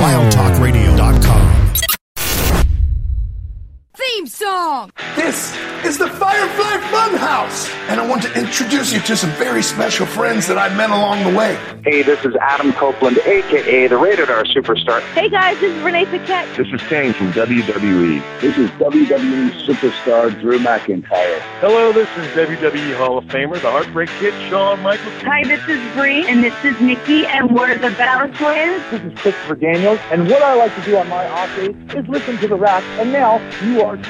WildTalkRadio.com. Theme song! This is the Firefly Funhouse, and I want to introduce you to some very special friends that I've met along the way. Hey, this is Adam Copeland, aka the Rated R Superstar. Hey guys, this is Renee Paquette. This is Kane from WWE. This is WWE superstar Drew McIntyre. Hello, this is WWE Hall of Famer, the Heartbreak Kid, Shawn Michaels. Hi, this is Bree, and this is Nikki, and we're the Bella Twins. This is Christopher Daniels, and what I like to do on my off days is listen to the Rack, and now you are too.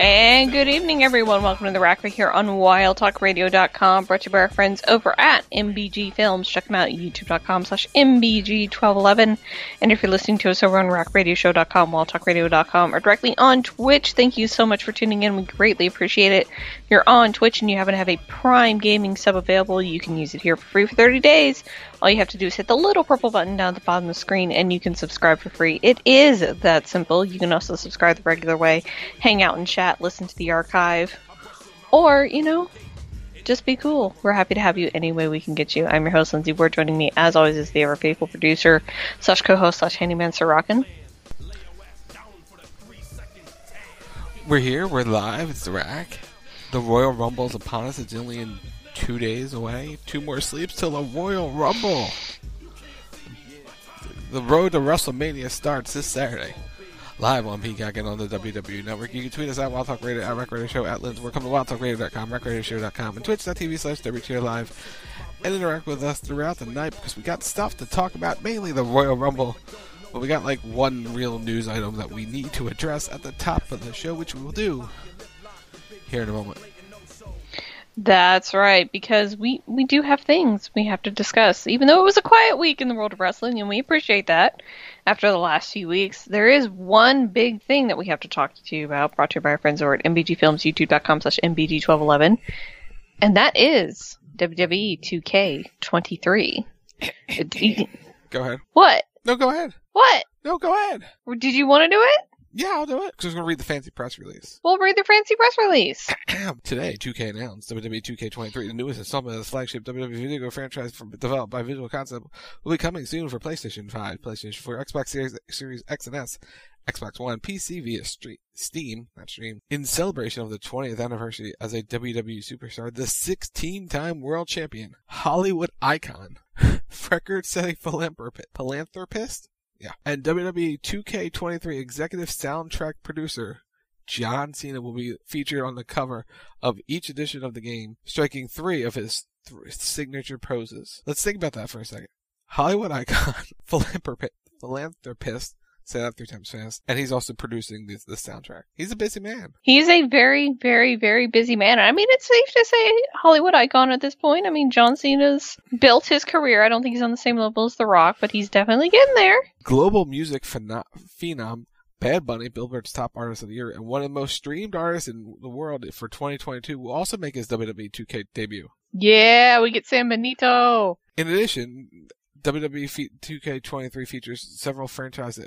And good evening, everyone. Welcome to the Rack here on WildTalkRadio.com, brought to you by our friends over at MBG Films. Check them out at YouTube.com slash MBG1211. And if you're listening to us over on RackRadioshow.com, WildTalkRadio.com, or directly on Twitch, thank you so much for tuning in. We greatly appreciate it. You're on Twitch and you happen to have a Prime Gaming sub available, you can use it here for free for 30 days. All you have to do is hit the little purple button down at the bottom of the screen and you can subscribe for free. It is that simple. You can also subscribe the regular way, hang out and chat, listen to the archive, or, you know, just be cool. We're happy to have you any way we can get you. I'm your host, Lindsey Ward. Joining me, as always, is the ever faithful producer, slash co-host, slash handyman, Sir Rockin. We're here. We're live. It's the rack. The Royal Rumble's upon us. It's only in two days away. Two more sleeps till the Royal Rumble. The road to WrestleMania starts this Saturday. Live on Peacock and on the WWE Network. You can tweet us at Wild Talk Radio, at Rack Radio Show, at Lindsey. We're coming to WildTalkRadio.com, RackRadioShow.com, and Twitch.tv slash WTR Live. And interact with us throughout the night because we got stuff to talk about, mainly the Royal Rumble. But we got like one real news item that we need to address at the top of the show, which we will do here in a moment. That's right, because we, we do have things we have to discuss. Even though it was a quiet week in the world of wrestling, and we appreciate that after the last few weeks, there is one big thing that we have to talk to you about, brought to you by our friends over at MBG Films, youtube.com slash MBG1211, and that is WWE 2K23. Go ahead. What? No, go ahead. What? No, go ahead. Did you want to do it? Yeah, I'll do it. Because I was going to read the fancy press release. We'll read the fancy press release. Today, 2K announced WWE 2K23, the newest installment of the flagship WWE video franchise from, developed by Visual Concept, will be coming soon for PlayStation 5, PlayStation 4, Xbox Series, Series X and S, Xbox One, PC via street, Steam, not stream, in celebration of the 20th anniversary as a WWE superstar, the 16-time world champion, Hollywood icon, record-setting philanthrop- philanthropist, yeah, and WWE 2K23 executive soundtrack producer, John Cena will be featured on the cover of each edition of the game, striking three of his th- signature poses. Let's think about that for a second. Hollywood icon, philanthropist, philanthropist, say that three times fast, and he's also producing the, this soundtrack. He's a busy man. He's a very, very, very busy man. I mean, it's safe to say Hollywood icon at this point. I mean, John Cena's built his career. I don't think he's on the same level as The Rock, but he's definitely getting there. Global music phenom Bad Bunny, Billboard's top artist of the year, and one of the most streamed artists in the world for 2022, will also make his WWE 2K debut. Yeah, we get San Benito. In addition, WWE 2K23 features several franchise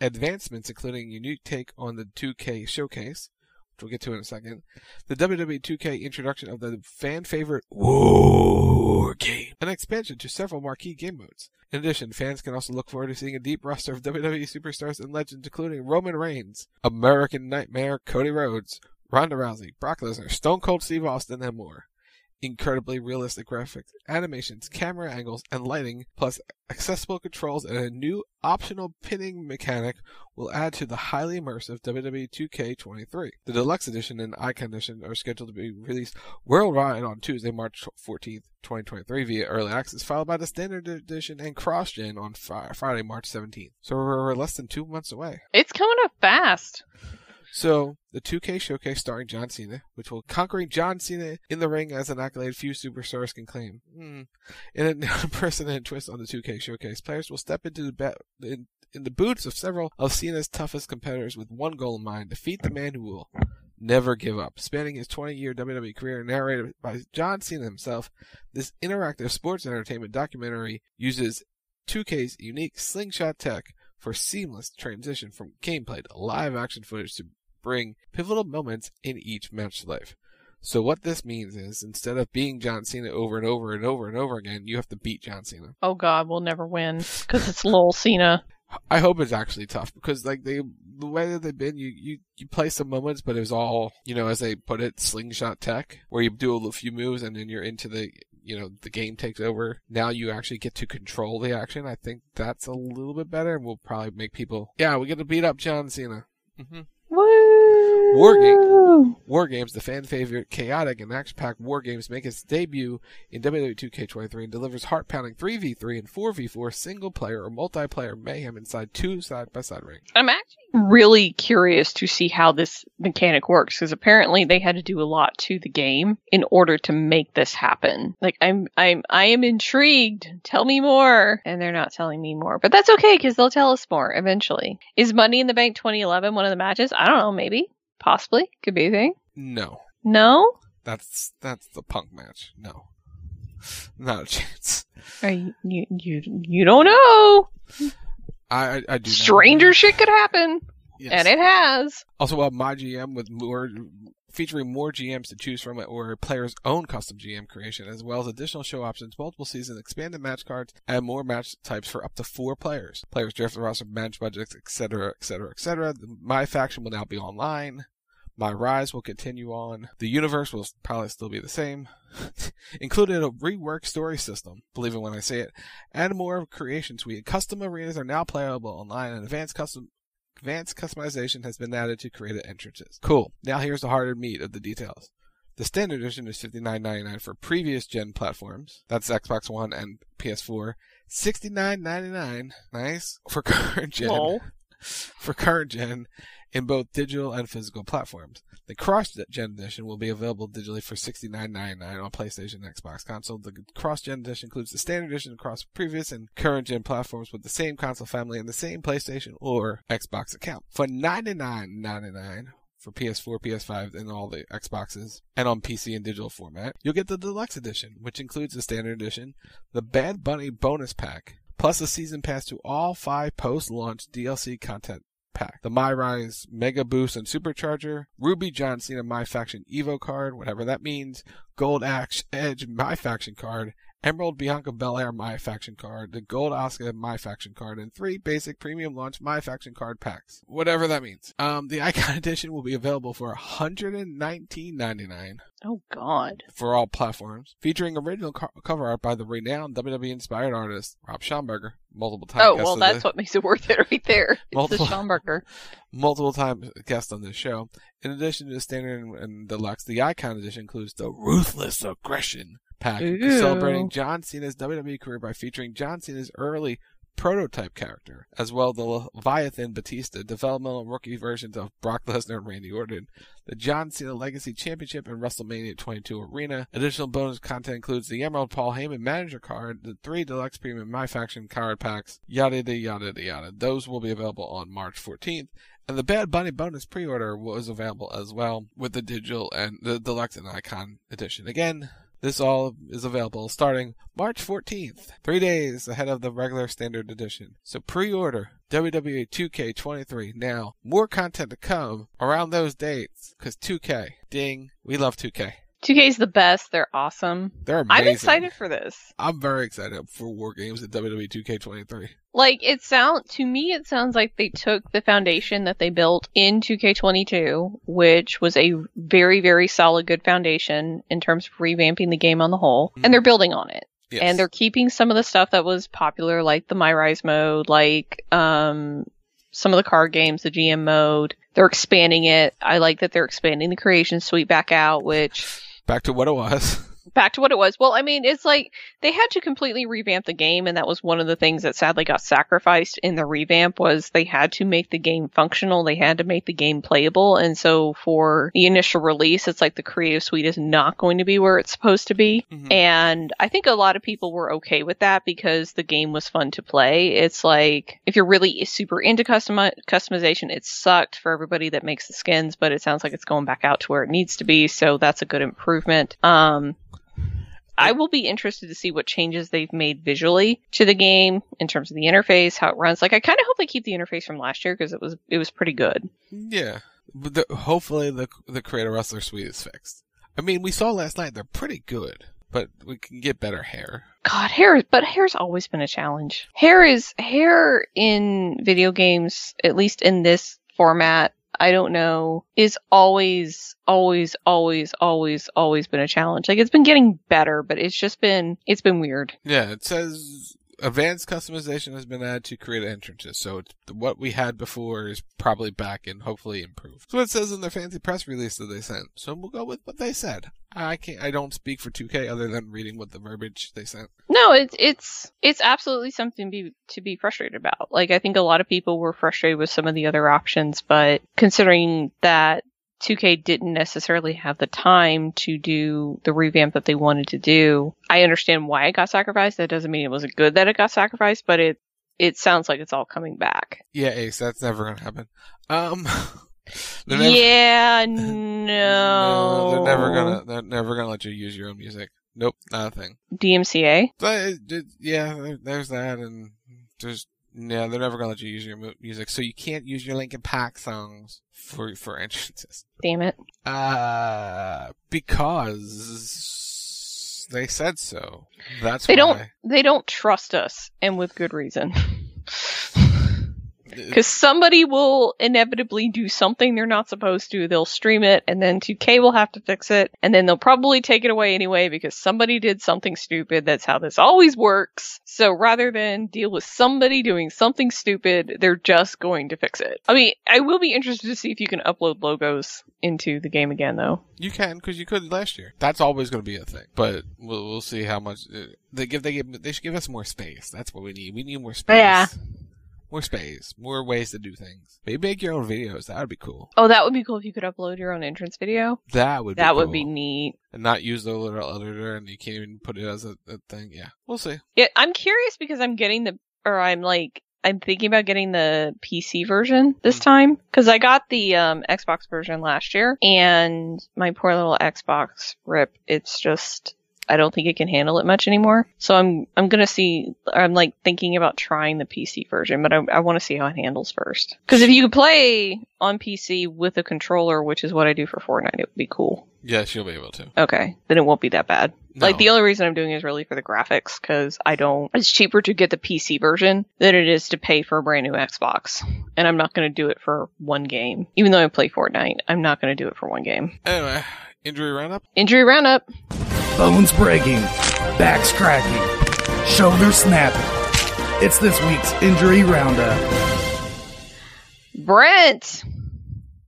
advancements, including a unique take on the 2K showcase, which we'll get to in a second. The WWE 2K introduction of the fan favorite War Game, an expansion to several marquee game modes. In addition, fans can also look forward to seeing a deep roster of WWE superstars and legends, including Roman Reigns, American Nightmare Cody Rhodes, Ronda Rousey, Brock Lesnar, Stone Cold Steve Austin, and more incredibly realistic graphics, animations, camera angles, and lighting, plus accessible controls and a new optional pinning mechanic will add to the highly immersive WWE 2K23. The deluxe edition and icon edition are scheduled to be released worldwide on Tuesday, March 14th, 2023 via early access, followed by the standard edition and cross-gen on Friday, March 17th. So we're less than two months away. It's coming up fast. So, the 2K showcase starring John Cena, which will conquering John Cena in the ring as an accolade few superstars can claim. Hmm. In an unprecedented twist on the 2K showcase, players will step into the in, in the boots of several of Cena's toughest competitors with one goal in mind: defeat the man who will never give up. Spanning his 20-year WWE career, narrated by John Cena himself, this interactive sports entertainment documentary uses 2K's unique slingshot tech for seamless transition from gameplay to live action footage to bring pivotal moments in each match's life. So what this means is instead of being John Cena over and over and over and over again, you have to beat John Cena. Oh God, we'll never win because it's Lowell Cena. I hope it's actually tough because like they the way that they've been, you, you you play some moments, but it was all you know as they put it, slingshot tech, where you do a few moves and then you're into the you know the game takes over. Now you actually get to control the action. I think that's a little bit better, and will probably make people yeah we get to beat up John Cena. Mm-hmm. Woo! War Game, War Games, the fan favorite, chaotic and action-packed War Games, make its debut in WWE 2K23 and delivers heart-pounding 3v3 and 4v4 single-player or multiplayer mayhem inside two side-by-side rings. I'm actually really curious to see how this mechanic works because apparently they had to do a lot to the game in order to make this happen. Like I'm, I'm, I am intrigued. Tell me more, and they're not telling me more, but that's okay because they'll tell us more eventually. Is Money in the Bank 2011 one of the matches? I don't know. Maybe. Possibly. Could be a thing. No. No? That's that's the punk match. No. Not a chance. Are you you you, you don't know. I I, I do Stranger know. shit could happen. Yes. And it has. Also uh, my GM with more featuring more GMs to choose from or a player's own custom GM creation, as well as additional show options, multiple season expanded match cards, and more match types for up to four players. Players draft the roster, match budgets, etc., etc., etc. My faction will now be online. My Rise will continue on. The universe will probably still be the same. Included a reworked story system, believe it when I say it, and more creation suite. Custom arenas are now playable online, and advanced custom advanced customization has been added to creative entrances. Cool. Now here's the harder meat of the details. The standard edition is $59.99 for previous gen platforms. That's Xbox One and PS4. $69.99. Nice. For current gen. For current gen in both digital and physical platforms. The cross-gen edition will be available digitally for $69.99 on PlayStation and Xbox console. The cross-gen edition includes the standard edition across previous and current gen platforms with the same console family and the same PlayStation or Xbox account. For $99.99 for PS4, PS5, and all the Xboxes, and on PC in digital format, you'll get the deluxe edition, which includes the standard edition, the Bad Bunny bonus pack, plus a season pass to all five post-launch DLC content pack. The My Rise Mega Boost and Supercharger, Ruby John Cena My Faction Evo card, whatever that means, Gold Axe Edge My Faction card, Emerald Bianca Belair My Faction card, the Gold Asuka My Faction card, and three basic premium launch My Faction card packs. Whatever that means. Um, the Icon Edition will be available for $119.99 Oh God. for all platforms, featuring original co- cover art by the renowned WWE inspired artist Rob Schamberger, multiple times. Oh well, that's what makes it worth it right there. It's Multiple- the Schamberger. multiple times guest on this show. In addition to the standard and, and deluxe, the Icon Edition includes the Ruthless Aggression pack celebrating John Cena's WWE career by featuring John Cena's early prototype character, as well as the Leviathan Batista, developmental rookie versions of Brock Lesnar and Randy Orton, the John Cena Legacy Championship and WrestleMania 22 Arena. Additional bonus content includes the Emerald Paul Heyman Manager card, the three deluxe premium My Faction card packs, yada yada yada yada. Those will be available on March 14th. And the Bad Bunny bonus pre-order was available as well with the digital and the deluxe and icon edition. Again, this all is available starting March 14th, three days ahead of the regular standard edition. So pre-order WWE 2K23 now. More content to come around those dates because 2K, ding, we love 2K. 2K is the best. They're awesome. They're amazing. I'm excited for this. I'm very excited for War Games at WWE 2K23. Like it sound to me, it sounds like they took the foundation that they built in 2K22, which was a very, very solid, good foundation in terms of revamping the game on the whole, and they're building on it. Yes. And they're keeping some of the stuff that was popular, like the My Rise mode, like um, some of the card games, the GM mode. They're expanding it. I like that they're expanding the creation suite back out, which Back to what it was. Back to what it was. Well, I mean, it's like they had to completely revamp the game, and that was one of the things that sadly got sacrificed in the revamp was they had to make the game functional. They had to make the game playable, and so for the initial release, it's like the creative suite is not going to be where it's supposed to be. And I think a lot of people were okay with that because the game was fun to play. It's like if you're really super into custom customization, it sucked for everybody that makes the skins, but it sounds like it's going back out to where it needs to be, so that's a good improvement. Um, I will be interested to see what changes they've made visually to the game in terms of the interface, how it runs. Like I kind of hope they keep the interface from last year because it was it was pretty good. Yeah. But the, hopefully the the creator wrestler suite is fixed. I mean, we saw last night they're pretty good, but we can get better hair. God, hair, but hair's always been a challenge. Hair is hair in video games, at least in this format. I don't know, is always, always, always, always, always been a challenge. Like it's been getting better, but it's just been, it's been weird. Yeah, it says advanced customization has been added to create entrances. So what we had before is probably back and hopefully improved. So it says in their fancy press release that they sent. So we'll go with what they said. I can't. I don't speak for 2K other than reading what the verbiage they sent. No, it's it's it's absolutely something to be to be frustrated about. Like I think a lot of people were frustrated with some of the other options, but considering that 2K didn't necessarily have the time to do the revamp that they wanted to do, I understand why it got sacrificed. That doesn't mean it wasn't good that it got sacrificed, but it it sounds like it's all coming back. Yeah, Ace, that's never gonna happen. Um. Never, yeah, no. no. They're never gonna. They're never gonna let you use your own music. Nope, not a thing. DMCA. But yeah, there's that, and there's yeah, they're never gonna let you use your music, so you can't use your Linkin Park songs for for entrances. Damn it. Uh, because they said so. That's they why. don't. They don't trust us, and with good reason. Because somebody will inevitably do something they're not supposed to. They'll stream it, and then 2K will have to fix it, and then they'll probably take it away anyway because somebody did something stupid. That's how this always works. So rather than deal with somebody doing something stupid, they're just going to fix it. I mean, I will be interested to see if you can upload logos into the game again, though. You can because you could last year. That's always going to be a thing, but we'll we'll see how much uh, they give. They give. They should give us more space. That's what we need. We need more space. Yeah. More space, more ways to do things. Maybe make your own videos. That would be cool. Oh, that would be cool if you could upload your own entrance video. That would. That be would be neat. And not use the little editor, and you can't even put it as a, a thing. Yeah, we'll see. Yeah, I'm curious because I'm getting the, or I'm like, I'm thinking about getting the PC version this Mm. time because I got the um, Xbox version last year, and my poor little Xbox rip. It's just I don't think it can handle it much anymore. So I'm I'm gonna see. I'm like thinking about trying the PC version, but I, I want to see how it handles first. Because if you could play on PC with a controller, which is what I do for Fortnite, it would be cool. Yes, you'll be able to. Okay, then it won't be that bad. No. Like the only reason I'm doing it is really for the graphics because I don't. It's cheaper to get the PC version than it is to pay for a brand new Xbox, and I'm not going to do it for one game. Even though I play Fortnite, I'm not going to do it for one game. Anyway, injury roundup. Injury roundup. Bones breaking, backs cracking, shoulders snapping. It's this week's injury roundup. Brent,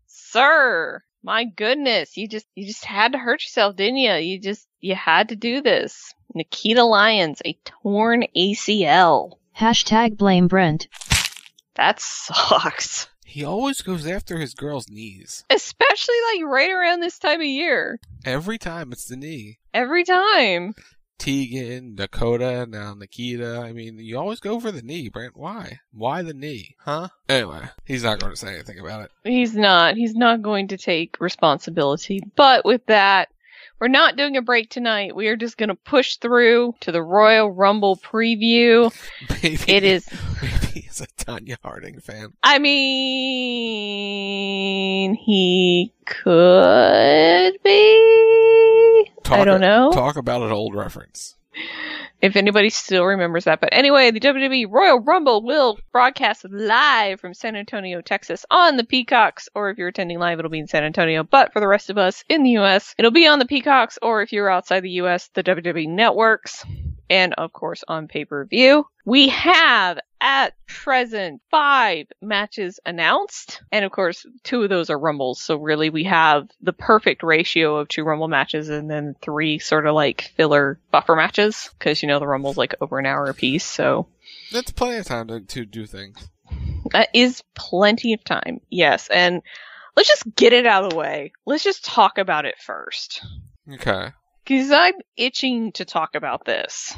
sir, My goodness, you just you just had to hurt yourself, didn't you? You just you had to do this. Nikita Lyons, a torn ACL. Hashtag blame Brent. That sucks. He always goes after his girl's knees. Especially like right around this time of year. Every time it's the knee. Every time. Tegan, Dakota, now Nikita. I mean, you always go for the knee, Brent. Why? Why the knee? Huh? Anyway, he's not going to say anything about it. He's not. He's not going to take responsibility. But with that, we're not doing a break tonight. We are just going to push through to the Royal Rumble preview. Maybe, it is. Maybe he's a Tonya Harding fan. I mean, he could be. Talk, I don't know. Talk about an old reference. If anybody still remembers that. But anyway, the WWE Royal Rumble will broadcast live from San Antonio, Texas on the Peacocks, or if you're attending live, it'll be in San Antonio. But for the rest of us in the US, it'll be on the Peacocks, or if you're outside the US, the WWE networks. And of course on pay per view. We have at present five matches announced. And of course, two of those are Rumbles. So really we have the perfect ratio of two Rumble matches and then three sort of like filler buffer matches. Cause you know, the Rumble's like over an hour apiece. So that's plenty of time to, to do things. That is plenty of time. Yes. And let's just get it out of the way. Let's just talk about it first. Okay. Cause I'm itching to talk about this.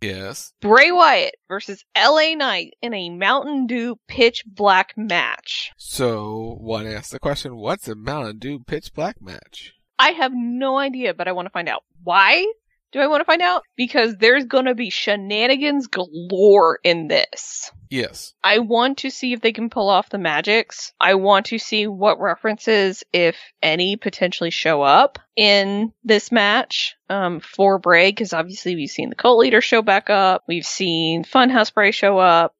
Yes. Bray Wyatt versus LA Knight in a Mountain Dew pitch black match. So, one asks the question, what's a Mountain Dew pitch black match? I have no idea, but I want to find out. Why do I want to find out? Because there's going to be shenanigans galore in this. Yes. I want to see if they can pull off the magics. I want to see what references, if any, potentially show up in this match um, for Bray, because obviously we've seen the cult leader show back up. We've seen Funhouse Bray show up.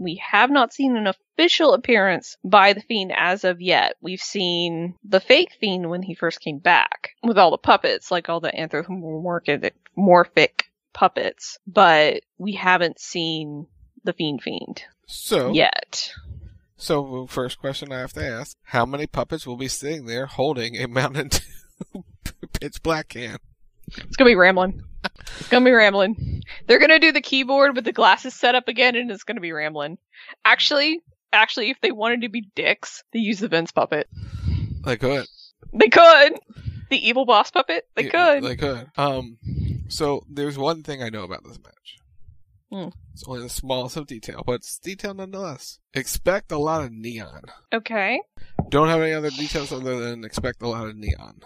We have not seen an official appearance by the Fiend as of yet. We've seen the fake Fiend when he first came back with all the puppets, like all the anthropomorphic morphic puppets, but we haven't seen the Fiend Fiend so yet. So first question I have to ask: How many puppets will be sitting there holding a Mountain Dew pitch black can? It's gonna be rambling. It's gonna be rambling. They're gonna do the keyboard with the glasses set up again, and it's gonna be rambling. Actually, actually, if they wanted to be dicks, they use the Vince puppet. They could. They could. The evil boss puppet. They Yeah, could. They could. Um. So there's one thing I know about this match. Hmm. It's only the smallest of detail, but it's detail nonetheless. Expect a lot of neon. Okay. Don't have any other details other than expect a lot of neon.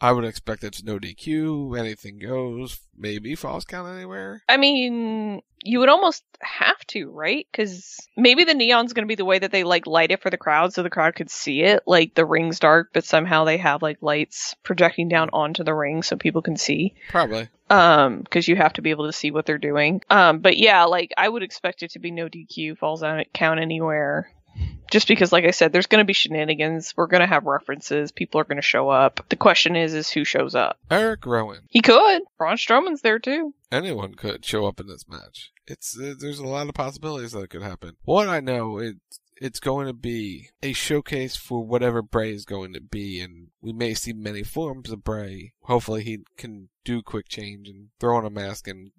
I would expect it's no DQ, anything goes, maybe falls count anywhere. I mean, you would almost have to, right? Because maybe the neon's going to be the way that they like light it for the crowd, so the crowd could see it. Like the ring's dark, but somehow they have like lights projecting down onto the ring so people can see. Probably. Um, because you have to be able to see what they're doing. Um, but yeah, like I would expect it to be no DQ, falls out count anywhere. Just because, like I said, there's going to be shenanigans. We're going to have references. People are going to show up. The question is, is who shows up? Eric Rowan. He could. Braun Strowman's there too. Anyone could show up in this match. It's uh, there's a lot of possibilities that could happen. What I know, it's it's going to be a showcase for whatever Bray is going to be, and we may see many forms of Bray. Hopefully, he can do quick change and throw on a mask and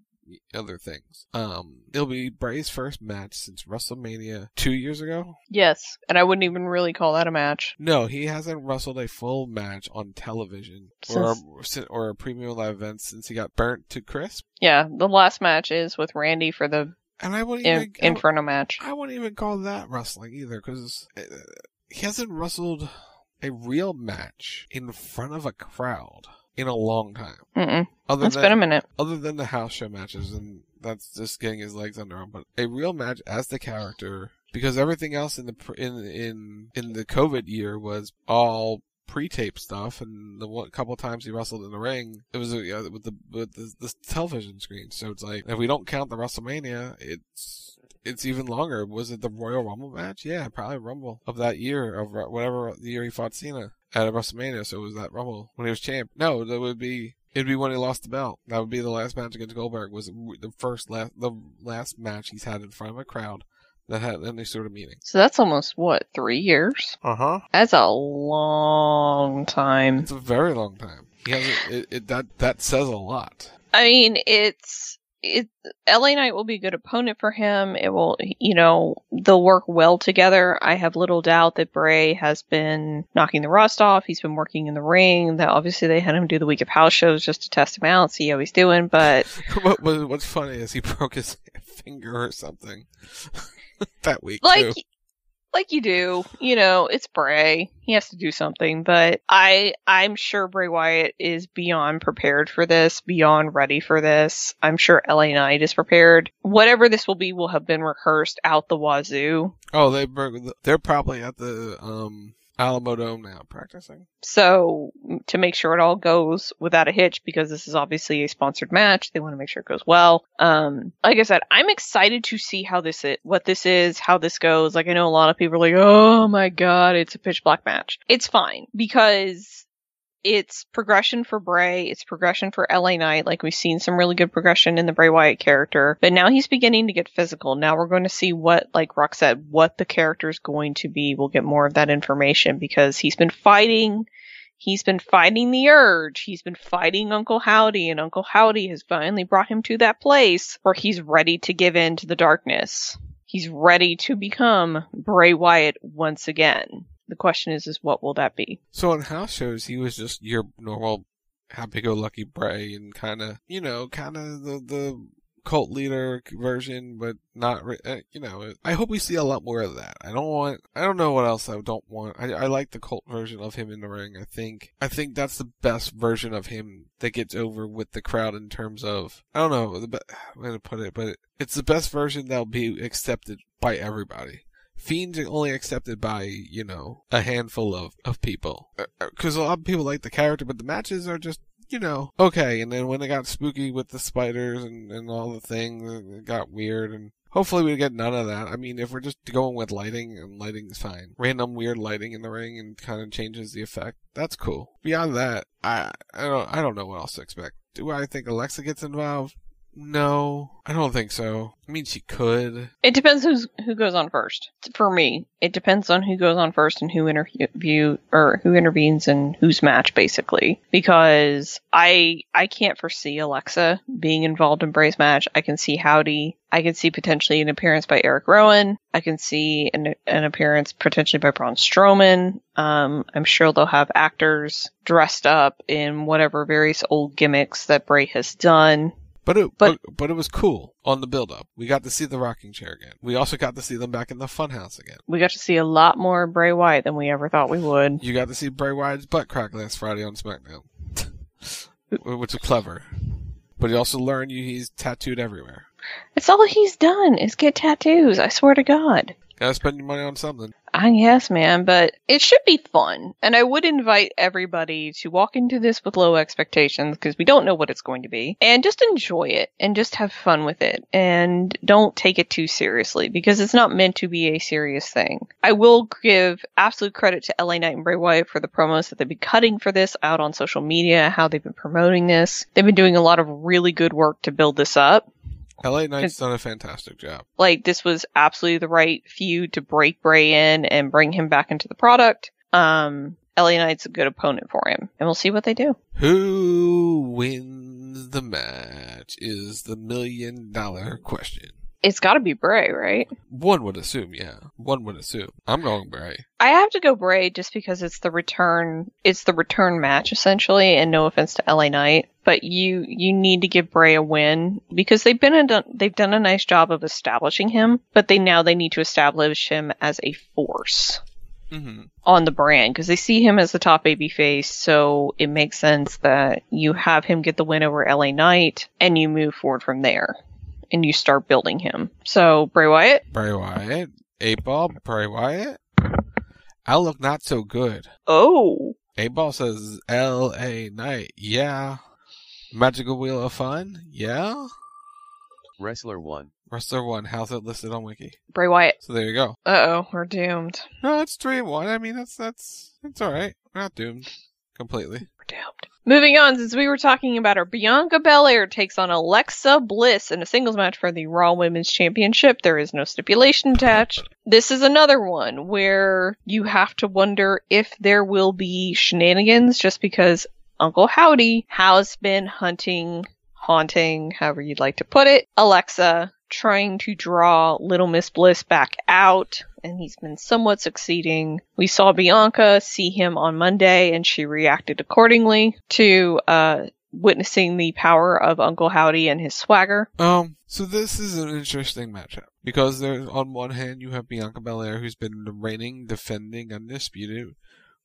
other things. Um, it'll be Bray's first match since WrestleMania two years ago. Yes, and I wouldn't even really call that a match. No, he hasn't wrestled a full match on television or a, or a premium live event since he got burnt to crisp. Yeah, the last match is with Randy for the and I wouldn't in, even, Inferno match. I wouldn't even call that wrestling either because he hasn't wrestled a real match in front of a crowd in a long time. Mm-mm. Other it's than, been a minute. Other than the house show matches, and that's just getting his legs under him. But a real match as the character, because everything else in the in in in the COVID year was all pre-tape stuff, and the one couple times he wrestled in the ring, it was uh, with the with the, the television screen. So it's like if we don't count the WrestleMania, it's it's even longer. Was it the Royal Rumble match? Yeah, probably Rumble of that year of whatever the year he fought Cena at WrestleMania. So it was that Rumble when he was champ. No, that would be It'd be when he lost the belt. That would be the last match against Goldberg. Was the first last the last match he's had in front of a crowd that had any sort of meaning. So that's almost what three years. Uh huh. That's a long time. It's a very long time. He hasn't. It, it, that that says a lot. I mean, it's it. LA Knight will be a good opponent for him. It will, you know, they'll work well together. I have little doubt that Bray has been knocking the rust off. He's been working in the ring. That obviously they had him do the week of house shows just to test him out, see how he's doing. But what, what, what's funny is he broke his finger or something that week. like too. Like you do, you know, it's Bray. He has to do something, but I I'm sure Bray Wyatt is beyond prepared for this, beyond ready for this. I'm sure LA Knight is prepared. Whatever this will be will have been rehearsed out the wazoo. Oh, they. They're probably at the um Alamo Dome now practicing. So to make sure it all goes without a hitch, because this is obviously a sponsored match, they want to make sure it goes well. Um, like I said, I'm excited to see how this is, what this is, how this goes. Like I know a lot of people are like, "Oh my god, it's a pitch black match." It's fine because it's progression for Bray, it's progression for LA Knight. Like we've seen some really good progression in the Bray Wyatt character, but now he's beginning to get physical. Now we're going to see what, like Rock said, what the character is going to be. We'll get more of that information because he's been fighting. He's been fighting the urge. He's been fighting Uncle Howdy, and Uncle Howdy has finally brought him to that place where he's ready to give in to the darkness. He's ready to become Bray Wyatt once again. The question is, is what will that be? So on house shows, he was just your normal happy-go-lucky Bray, and kind of, you know, kind of the the cult leader version, but not, uh, you know. I hope we see a lot more of that. I don't want. I don't know what else I don't want. I I like the cult version of him in the ring. I think I think that's the best version of him that gets over with the crowd in terms of I don't know the I'm gonna put it, but it's the best version that'll be accepted by everybody. Fiend's are only accepted by, you know, a handful of, of people. Uh, uh, because a lot of people like the character, but the matches are just, you know, okay. And then when it got spooky with the spiders and, and all the things, it got weird. And hopefully we get none of that. I mean, if we're just going with lighting, and lighting is fine. Random weird lighting in the ring and kind of changes the effect. That's cool. Beyond that, I, I don't, I don't know what else to expect. Do I think Alexa gets involved? No, I don't think so. I mean, she could. It depends who's who goes on first. For me, it depends on who goes on first and who interview or who intervenes and whose match, basically. Because I I can't foresee Alexa being involved in Bray's match. I can see Howdy. I can see potentially an appearance by Eric Rowan. I can see an, an appearance potentially by Braun Strowman. Um, I'm sure they'll have actors dressed up in whatever various old gimmicks that Bray has done. But it, but, but it was cool on the build up. We got to see the rocking chair again. We also got to see them back in the funhouse again. We got to see a lot more Bray Wyatt than we ever thought we would. You got to see Bray Wyatt's butt crack last Friday on SmackDown, which is clever. But you also learned you he's tattooed everywhere. It's all he's done is get tattoos. I swear to God. Gotta spend your money on something. I guess, man, but it should be fun. And I would invite everybody to walk into this with low expectations because we don't know what it's going to be. And just enjoy it and just have fun with it. And don't take it too seriously because it's not meant to be a serious thing. I will give absolute credit to LA Knight and Bray Wyatt for the promos that they've been cutting for this out on social media, how they've been promoting this. They've been doing a lot of really good work to build this up. LA Knight's done a fantastic job. Like this was absolutely the right feud to break Bray in and bring him back into the product. Um, LA Knight's a good opponent for him, and we'll see what they do. Who wins the match is the million dollar question. It's got to be Bray, right? One would assume, yeah. One would assume. I'm going Bray. I have to go Bray just because it's the return. It's the return match essentially, and no offense to LA Knight, but you you need to give Bray a win because they've been a, they've done a nice job of establishing him, but they now they need to establish him as a force. Mm-hmm. On the brand because they see him as the top baby face, so it makes sense that you have him get the win over LA Knight and you move forward from there and you start building him. So Bray Wyatt, Bray Wyatt, eight ball, Bray Wyatt. Outlook not so good. Oh. Eight ball says L.A. Knight. Yeah. Magical Wheel of Fun. Yeah. Wrestler one. Wrestler one. How's it listed on Wiki? Bray Wyatt. So there you go. Uh oh, we're doomed. No, it's three and one. I mean, that's that's it's all right. We're not doomed. completely. We're doomed. Moving on, since we were talking about her, Bianca Belair takes on Alexa Bliss in a singles match for the Raw Women's Championship. There is no stipulation attached. This is another one where you have to wonder if there will be shenanigans just because Uncle Howdy has been hunting, haunting, however you'd like to put it, Alexa, trying to draw Little Miss Bliss back out and he's been somewhat succeeding. We saw Bianca see him on Monday, and she reacted accordingly to uh, witnessing the power of Uncle Howdy and his swagger. Um, so this is an interesting matchup because there's on one hand you have Bianca Belair, who's been reigning, defending, undisputed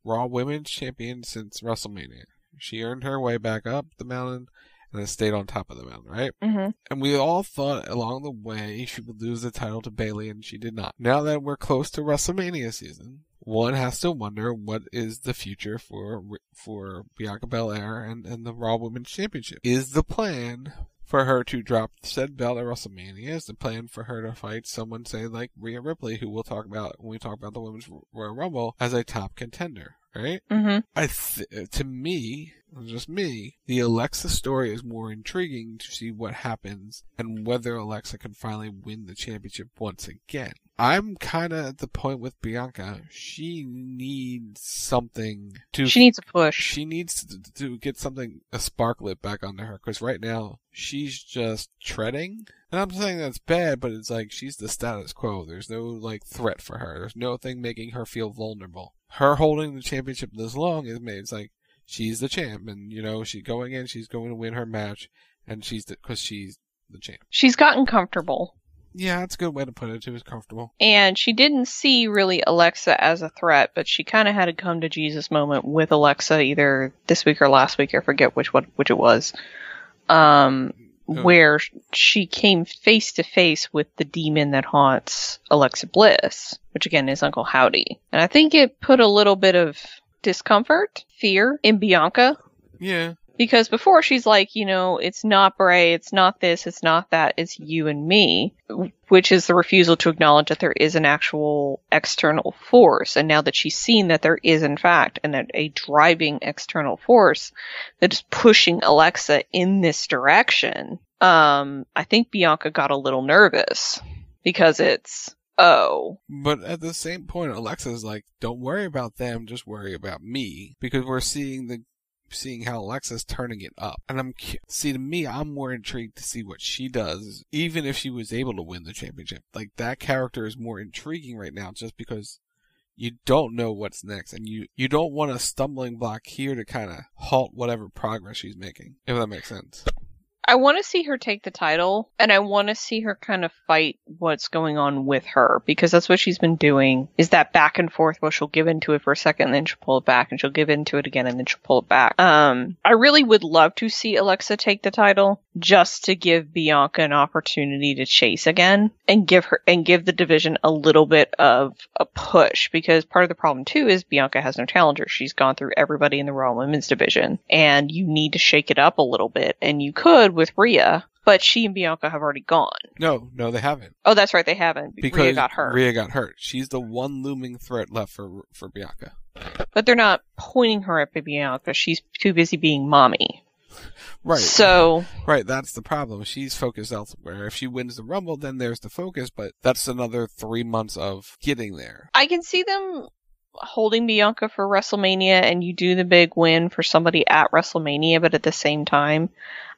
Raw Women's Champion since WrestleMania. She earned her way back up the mountain and then stayed on top of the mountain, right? Mm-hmm. And we all thought along the way she would lose the title to Bayley, and she did not. Now that we're close to WrestleMania season, one has to wonder what is the future for for Bianca Belair and, and the Raw Women's Championship. Is the plan for her to drop said belt at WrestleMania? Is the plan for her to fight someone, say like Rhea Ripley, who we'll talk about when we talk about the Women's Royal Rumble, as a top contender? Right? Mm-hmm. I th- to me, just me, the Alexa story is more intriguing to see what happens and whether Alexa can finally win the championship once again. I'm kind of at the point with Bianca. She needs something to. She needs a push. She needs to, to get something, a spark lit back onto her. Because right now, she's just treading. And I'm saying that's bad, but it's like she's the status quo. There's no like threat for her. There's no thing making her feel vulnerable. Her holding the championship this long is made. It's like she's the champ, and you know she's going in. She's going to win her match, and she's because she's the champ. She's gotten comfortable. Yeah, that's a good way to put it. She was comfortable. And she didn't see really Alexa as a threat, but she kind of had a come to Jesus moment with Alexa either this week or last week. I forget which one, which it was. Um, oh. where she came face to face with the demon that haunts Alexa Bliss, which again is Uncle Howdy. And I think it put a little bit of discomfort, fear in Bianca. Yeah. Because before she's like, you know, it's not Bray, it's not this, it's not that, it's you and me, which is the refusal to acknowledge that there is an actual external force. And now that she's seen that there is, in fact, an, a driving external force that is pushing Alexa in this direction, um, I think Bianca got a little nervous because it's, oh. But at the same point, Alexa's like, don't worry about them, just worry about me. Because we're seeing the seeing how Alexa's turning it up. And I'm see to me, I'm more intrigued to see what she does, even if she was able to win the championship. Like that character is more intriguing right now, just because you don't know what's next, and you you don't want a stumbling block here to kind of halt whatever progress she's making. If that makes sense. I want to see her take the title, and I want to see her kind of fight what's going on with her because that's what she's been doing. Is that back and forth where she'll give into it for a second, and then she'll pull it back, and she'll give into it again, and then she'll pull it back. Um, I really would love to see Alexa take the title just to give Bianca an opportunity to chase again and give her and give the division a little bit of a push because part of the problem too is Bianca has no challenger. She's gone through everybody in the Raw Women's division, and you need to shake it up a little bit, and you could with Rhea, but she and Bianca have already gone. No, no, they haven't. Oh, that's right, they haven't. Because Rhea got hurt. Rhea got hurt. She's the one looming threat left for for Bianca. But they're not pointing her at Bianca. She's too busy being mommy. Right. So. Right, that's the problem. She's focused elsewhere. If she wins the Rumble, then there's the focus, but that's another three months of getting there. I can see them holding Bianca for WrestleMania and you do the big win for somebody at WrestleMania, but at the same time,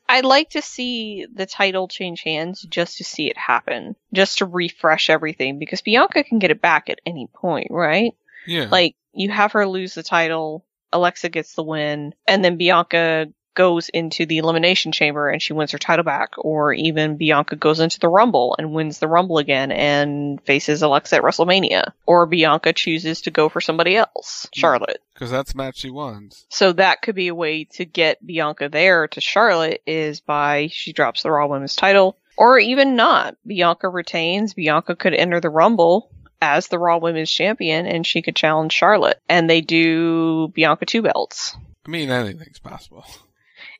I'd like to see the title change hands just to see it happen, just to refresh everything because Bianca can get it back at any point, right? Yeah. Like you have her lose the title, Alexa gets the win, and then Bianca goes into the elimination chamber and she wins her title back, or even Bianca goes into the Rumble and wins the Rumble again and faces Alexa at WrestleMania, or Bianca chooses to go for somebody else, mm. Charlotte. Because that's the match she wants. So that could be a way to get Bianca there to Charlotte is by she drops the Raw Women's title, or even not. Bianca retains. Bianca could enter the Rumble as the Raw Women's Champion and she could challenge Charlotte. And they do Bianca two belts. I mean, anything's possible.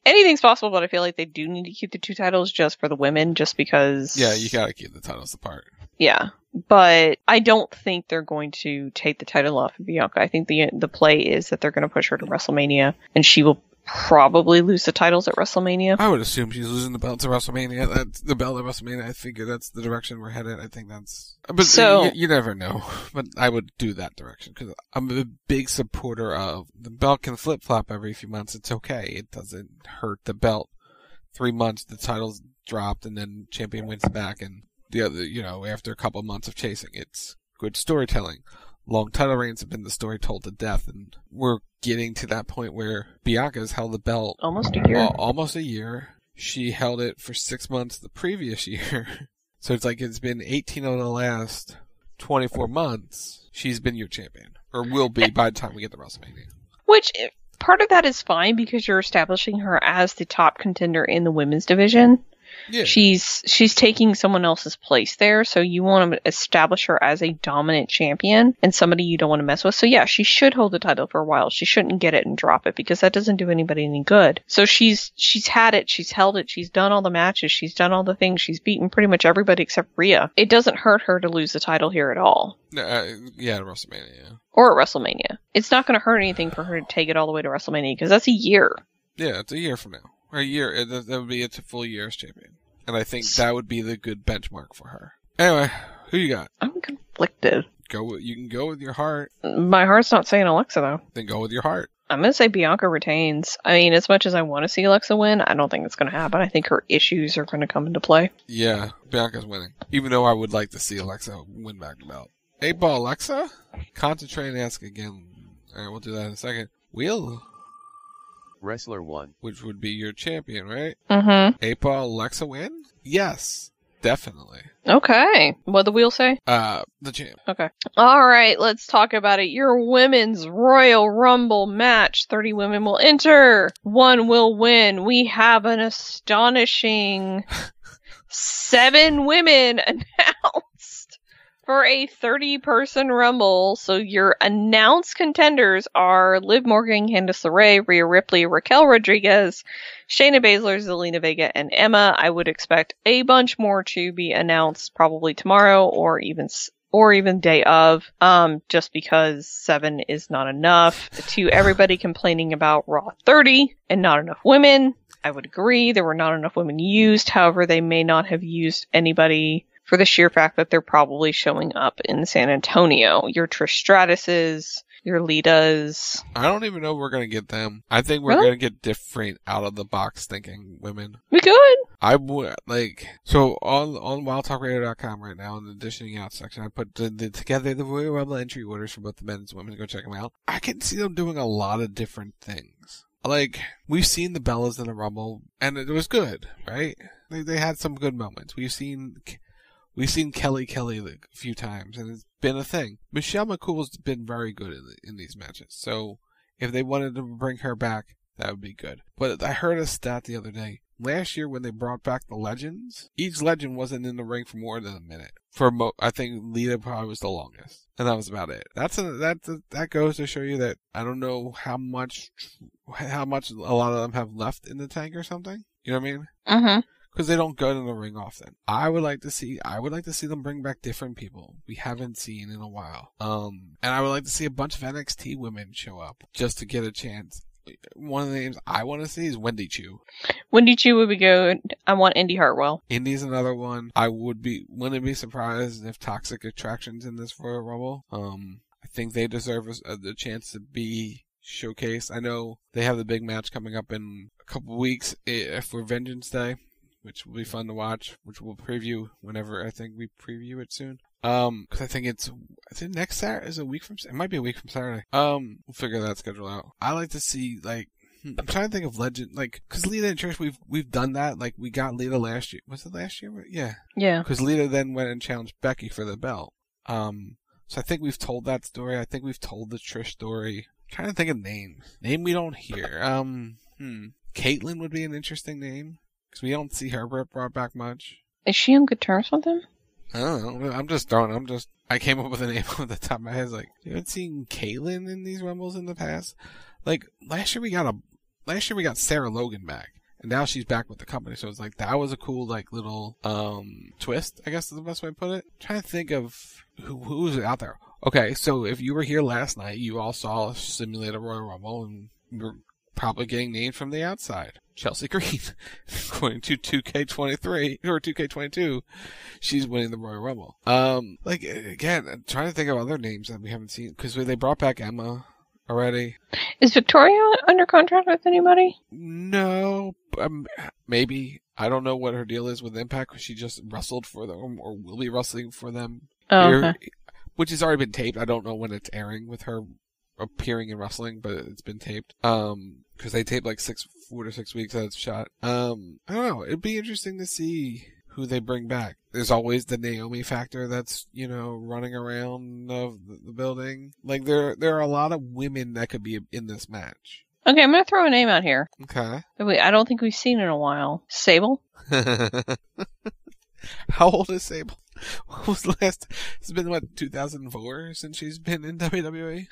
Anything's possible, but I feel like they do need to keep the two titles just for the women, just because. Yeah, you gotta keep the titles apart. Yeah. But I don't think they're going to take the title off of Bianca. I think the the play is that they're going to push her to WrestleMania, and she will probably lose the titles at WrestleMania. I would assume she's losing the belt to WrestleMania. That's the belt at WrestleMania. I figure that's the direction we're headed. I think that's. But So- you, you never know. But I would do that direction because I'm a big supporter of the belt can flip flop every few months. It's okay. It doesn't hurt the belt. Three months, the title's dropped, and then champion wins back, and the other, you know, after a couple months of chasing, it's good storytelling. Long title reigns have been the story told to death, and we're getting to that point where Bianca's held the belt Almost a year. Al- almost a year. She held it for six months the previous year. so it's like it's been 18 of the last 24 months. She's been your champion, or will be by the time we get to WrestleMania. Which eh, part of that is fine because you're establishing her as the top contender in the women's division. Yeah. She's she's taking someone else's place there, so you want to establish her as a dominant champion and somebody you don't want to mess with. So yeah, she should hold the title for a while. She shouldn't get it and drop it because that doesn't do anybody any good. So she's she's had it, she's held it, she's done all the matches, she's done all the things, she's beaten pretty much everybody except Rhea. It doesn't hurt her to lose the title here at all. Uh, yeah, WrestleMania. Or at WrestleMania. It's not going to hurt anything for her to take it all the way to WrestleMania because that's a year. Yeah, it's a year from now. Or a year. Uh, it- That would be it's a full year as champion. And I think that would be the good benchmark for her. Anyway, who you got? I'm conflicted. Go. With, you can go with your heart. My heart's not saying Alexa though. Then go with your heart. I'm gonna say Bianca retains. I mean, as much as I want to see Alexa win, I don't think it's gonna happen. I think her issues are gonna come into play. Yeah, Bianca's winning. Even though I would like to see Alexa win back the belt. Eight ball Alexa? Concentrate and ask again. Alright, we'll do that in a second. Wheel, Wrestler 1. which would be your champion, right? Mm-hmm. Eight ball Alexa win? Yes, definitely. Okay. What the wheel say? Uh, the champ. Okay. All right. Let's talk about it. Your women's Royal Rumble match. Thirty women will enter. One will win. We have an astonishing seven women announced for a 30 person rumble. So your announced contenders are Liv Morgan, Candice LeRae, Rhea Ripley, Raquel Rodriguez, Shayna Baszler, Zelina Vega, and Emma. I would expect a bunch more to be announced probably tomorrow or even or even day of, um, just because seven is not enough. To everybody complaining about Raw 30 and not enough women, I would agree. There were not enough women used. However, they may not have used anybody for the sheer fact that they're probably showing up in San Antonio. Your Tristratuses, your Litas. I don't even know if we're gonna get them. I think we're Really? gonna get different out of the box thinking women. We could. I would like so on on wildtalkradio.com right now in the dishing out section. I put the, the together the Royal Rumble entry orders for both the men's and women. To go check them out. I can see them doing a lot of different things. Like we've seen the Bellas in the Rumble, and it was good, right? They they had some good moments. We've seen we've seen Kelly Kelly a few times, and it's been a thing. Michelle McCool's been very good in the, in these matches. So if they wanted to bring her back, that would be good. But I heard a stat the other day. Last year, when they brought back the legends, each legend wasn't in the ring for more than a minute. For mo- I think Lita probably was the longest, and that was about it. That's a, that that goes to show you that I don't know how much how much a lot of them have left in the tank or something. You know what I mean? Mm-hmm. Because they don't go to the ring often. I would like to see I would like to see them bring back different people we haven't seen in a while. Um, and I would like to see a bunch of NXT women show up just to get a chance. One of the names I want to see is Wendy Choo. Wendy Choo would be good. I want Indy Hartwell. Indy's another one. I would be wouldn't be surprised if Toxic Attractions in this Royal Rumble. Um, I think they deserve a, the chance to be showcased. I know they have the big match coming up in a couple weeks eh, for Vengeance Day, which will be fun to watch. Which we'll preview whenever I think we preview it soon. Um, because I think it's I think next Saturday is a week from it might be a week from Saturday. Um, we'll figure that schedule out. I like to see like hmm, I'm trying to think of legend like because Lita and Trish we've we've done that like we got Lita last year was it last year yeah Yeah. because Lita then went and challenged Becky for the belt. Um, so I think we've told that story. I think we've told the Trish story. I'm trying to think of names. Name we don't hear. Um, hmm. Kaitlyn would be an interesting name because we don't see her brought back much. Is she on good terms with him? I don't know. I'm just throwing. I'm just. I came up with a name off the top of my head. Like, you haven't seen Kaitlyn in these rumbles in the past. Like last year, we got a. Last year we got Sarah Logan back, and now she's back with the company. So it's like that was a cool like little um twist. I guess is the best way to put it. I'm trying to think of who who's out there. Okay, so if you were here last night, you all saw Simulator Royal Rumble, and you're probably getting named from the outside. Chelsea Green, according to 2K23 or 2K22, she's winning the Royal Rumble. Um, like again, I'm trying to think of other names that we haven't seen because they brought back Emma already. Is Victoria under contract with anybody? No, um, maybe. I don't know what her deal is with Impact because she just wrestled for them or will be wrestling for them. Oh, here, okay. Which has already been taped. I don't know when it's airing with her appearing in wrestling, but it's been taped. Um, because they tape like six, four to six weeks at a shot. Um, I don't know. It'd be interesting to see who they bring back. There's always the Naomi factor that's you know running around of the building. Like there, there are a lot of women that could be in this match. Okay, I'm gonna throw a name out here. Okay. we- I don't think we've seen in a while. Sable. How old is Sable? What was the last? It's been what 2004 since she's been in? WWE.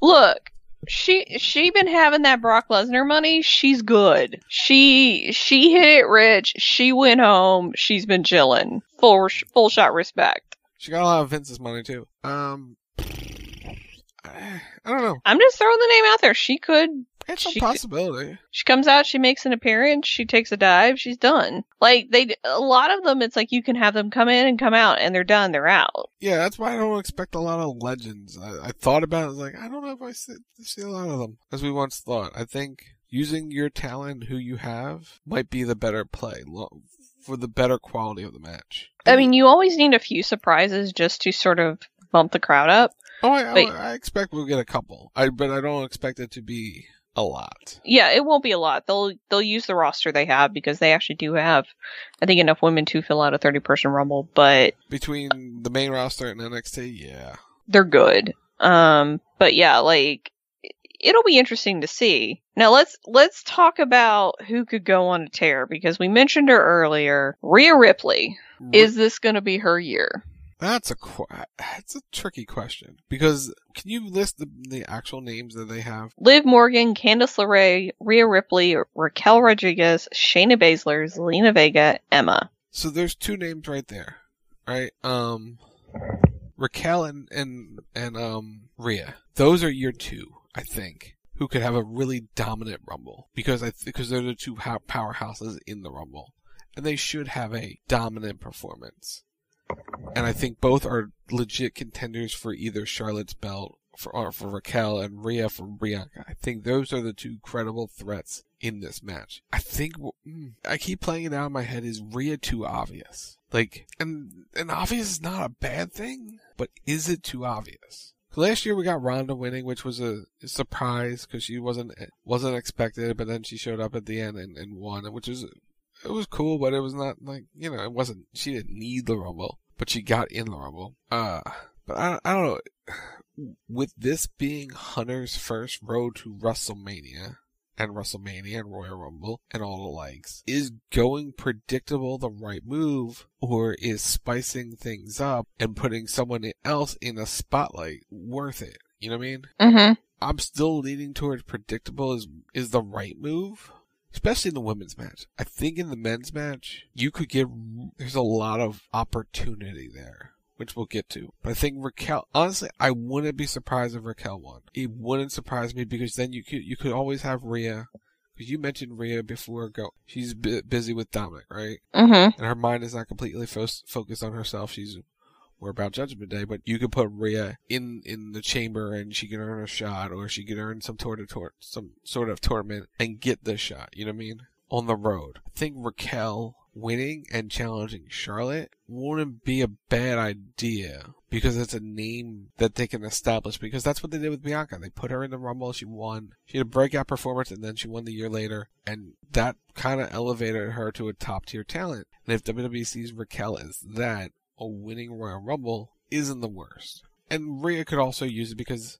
Look, she she been having that Brock Lesnar money. She's good. She she hit it rich. She went home. She's been chilling. Full full shot respect. She got a lot of Vince's money too. Um, I, I don't know. I'm just throwing the name out there. She could. It's she a possibility. She comes out, she makes an appearance, she takes a dive, she's done. Like they, a lot of them, it's like you can have them come in and come out, and they're done, they're out. Yeah, that's why I don't expect a lot of legends. I, I thought about it, I was like, I don't know if I see, see a lot of them as we once thought. I think using your talent, who you have, might be the better play for the better quality of the match. I mean, you always need a few surprises just to sort of bump the crowd up. Oh, I, But- I, I expect we'll get a couple. I but I don't expect it to be a lot. Yeah, it won't be a lot. They'll they'll use the roster they have because they actually do have, I think, enough women to fill out a thirty person rumble. But Between the main roster and NXT, yeah. they're good. Um, but yeah, like it'll be interesting to see. Now let's let's talk about who could go on a tear because we mentioned her earlier. Rhea Ripley. Is this going to be her year? That's a qu- that's a tricky question because can you list the the actual names that they have? Liv Morgan, Candice LeRae, Rhea Ripley, Raquel Rodriguez, Shayna Baszler, Zelina Vega, Emma. So there's two names right there, right? Um, Raquel and and and um Rhea. Those are year two, I think. Who could have a really dominant Rumble because I because they're the two pow- powerhouses in the Rumble, and they should have a dominant performance. And I think both are legit contenders for either Charlotte's belt for or for Raquel and Rhea for Bianca. I think those are the two credible threats in this match. I think mm, I keep playing it out in my head. Is Rhea too obvious? Like, and and obvious is not a bad thing, but is it too obvious? Last year we got Ronda winning, which was a surprise because she wasn't wasn't expected, but then she showed up at the end and, and won, which was it was cool, but it was not like you know it wasn't. She didn't need the Rumble, but she got in the Rumble. Uh, but I I don't know. With this being Hunter's first road to WrestleMania and WrestleMania and Royal Rumble and all the likes, is going predictable the right move, or is spicing things up and putting someone else in a spotlight worth it? You know what I mean? Mm-hmm. I'm still leaning towards predictable is is the right move, especially in the women's match. I think in the men's match, you could get there's a lot of opportunity there, which we'll get to. But I think Raquel, honestly, I wouldn't be surprised if Raquel won. It wouldn't surprise me because then you could you could always have Rhea. Because you mentioned Rhea before, go. She's bu- busy with Dominik, right? Mm-hmm. And her mind is not completely fo- focused on herself. She's we're about Judgment Day, but you could put Rhea in in the chamber and she can earn a shot, or she could earn some sort of tor- some sort of tournament and get the shot. You know what I mean? On the road, I think Raquel winning and challenging Charlotte wouldn't be a bad idea because it's a name that they can establish. Because that's what they did with Bianca. They put her in the Rumble, she won. She had a breakout performance, and then she won the year later, and that kind of elevated her to a top tier talent. And if WWE sees Raquel as that, a winning Royal Rumble isn't the worst. And Rhea could also use it because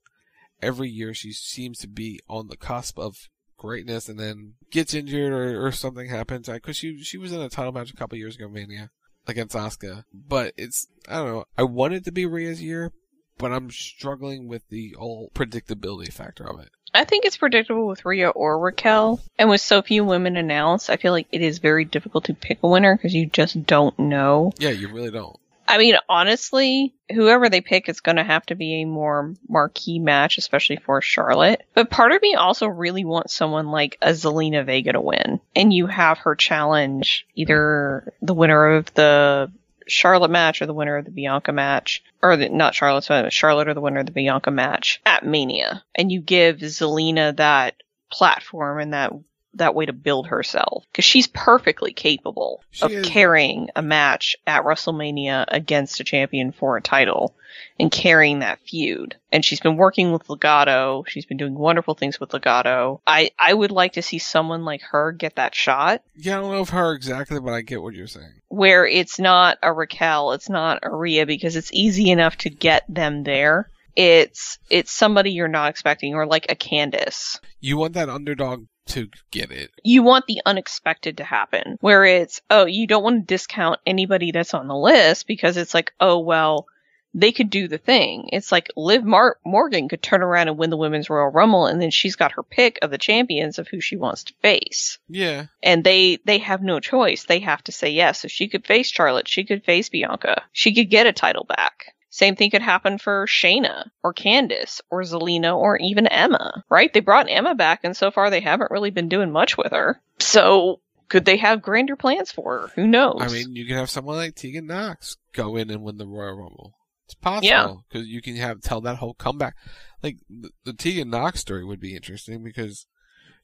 every year she seems to be on the cusp of greatness and then gets injured or, or something happens. Because she she was in a title match a couple years ago, Mania, against Asuka. But it's I don't know. I want it to be Rhea's year, but I'm struggling with the whole predictability factor of it. I think it's predictable with Rhea or Raquel. And with so few women announced, I feel like it is very difficult to pick a winner because you just don't know. Yeah, you really don't. I mean, honestly, whoever they pick is going to have to be a more marquee match, especially for Charlotte. But part of me also really wants someone like a Zelina Vega to win. And you have her challenge either the winner of the Charlotte match or the winner of the Bianca match, or the, not Charlotte, but Charlotte or the winner of the Bianca match at Mania. And you give Zelina that platform and that that way to build herself because she's perfectly capable She of is. carrying a match at WrestleMania against a champion for a title and carrying that feud. And she's been working with Legado. She's been doing wonderful things with Legado. I, I would like to see someone like her get that shot Yeah, I don't know of her exactly, but I get what you're saying. where it's not a Raquel, it's not a Rhea because it's easy enough to get them there. It's it's somebody you're not expecting, or like a Candice. You want that underdog to get it. You want the unexpected to happen, where it's oh, you don't want to discount anybody that's on the list because it's like oh well, they could do the thing. It's like Liv Mar- Morgan could turn around and win the women's Royal Rumble, and then she's got her pick of the champions of who she wants to face Yeah. and they they have no choice. They have to say yes. So she could face Charlotte, she could face Bianca, she could get a title back. Same thing could happen for Shayna or Candice or Zelina or even Emma, right? They brought Emma back, and so far they haven't really been doing much with her. So could they have grander plans for her? Who knows? I mean, you could have someone like Tegan Nox go in and win the Royal Rumble. It's possible Yeah. because you can have tell that whole comeback. Like the, the Tegan Nox story would be interesting because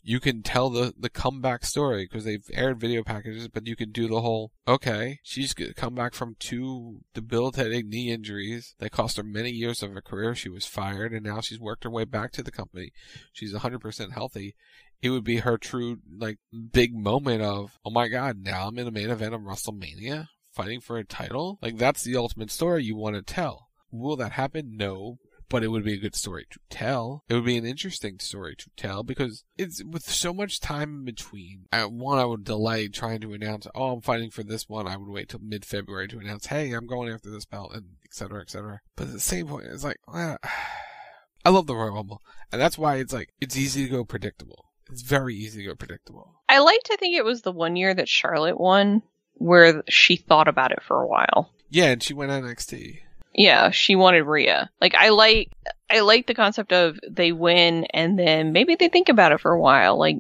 you can tell the the comeback story because they've aired video packages, but you can do the whole okay. She's come back from two debilitating knee injuries that cost her many years of her career. She was fired, and now she's worked her way back to the company. She's 100% healthy it would be her true like big moment of oh my god now i'm in the main event of wrestlemania fighting for a title like that's the ultimate story you want to tell will that happen no but it would be a good story to tell it would be an interesting story to tell because it's with so much time in between I, one i would delay trying to announce oh i'm fighting for this one i would wait till mid-february to announce hey i'm going after this belt and etc etc but at the same point it's like ah, I love the Royal Rumble, and that's why it's like it's easy to go predictable. It's very easy to go predictable. I like to think it was the one year that Charlotte won where she thought about it for a while. Yeah, and she went NXT. Yeah, she wanted Rhea. Like I like I like the concept of they win and then maybe they think about it for a while. Like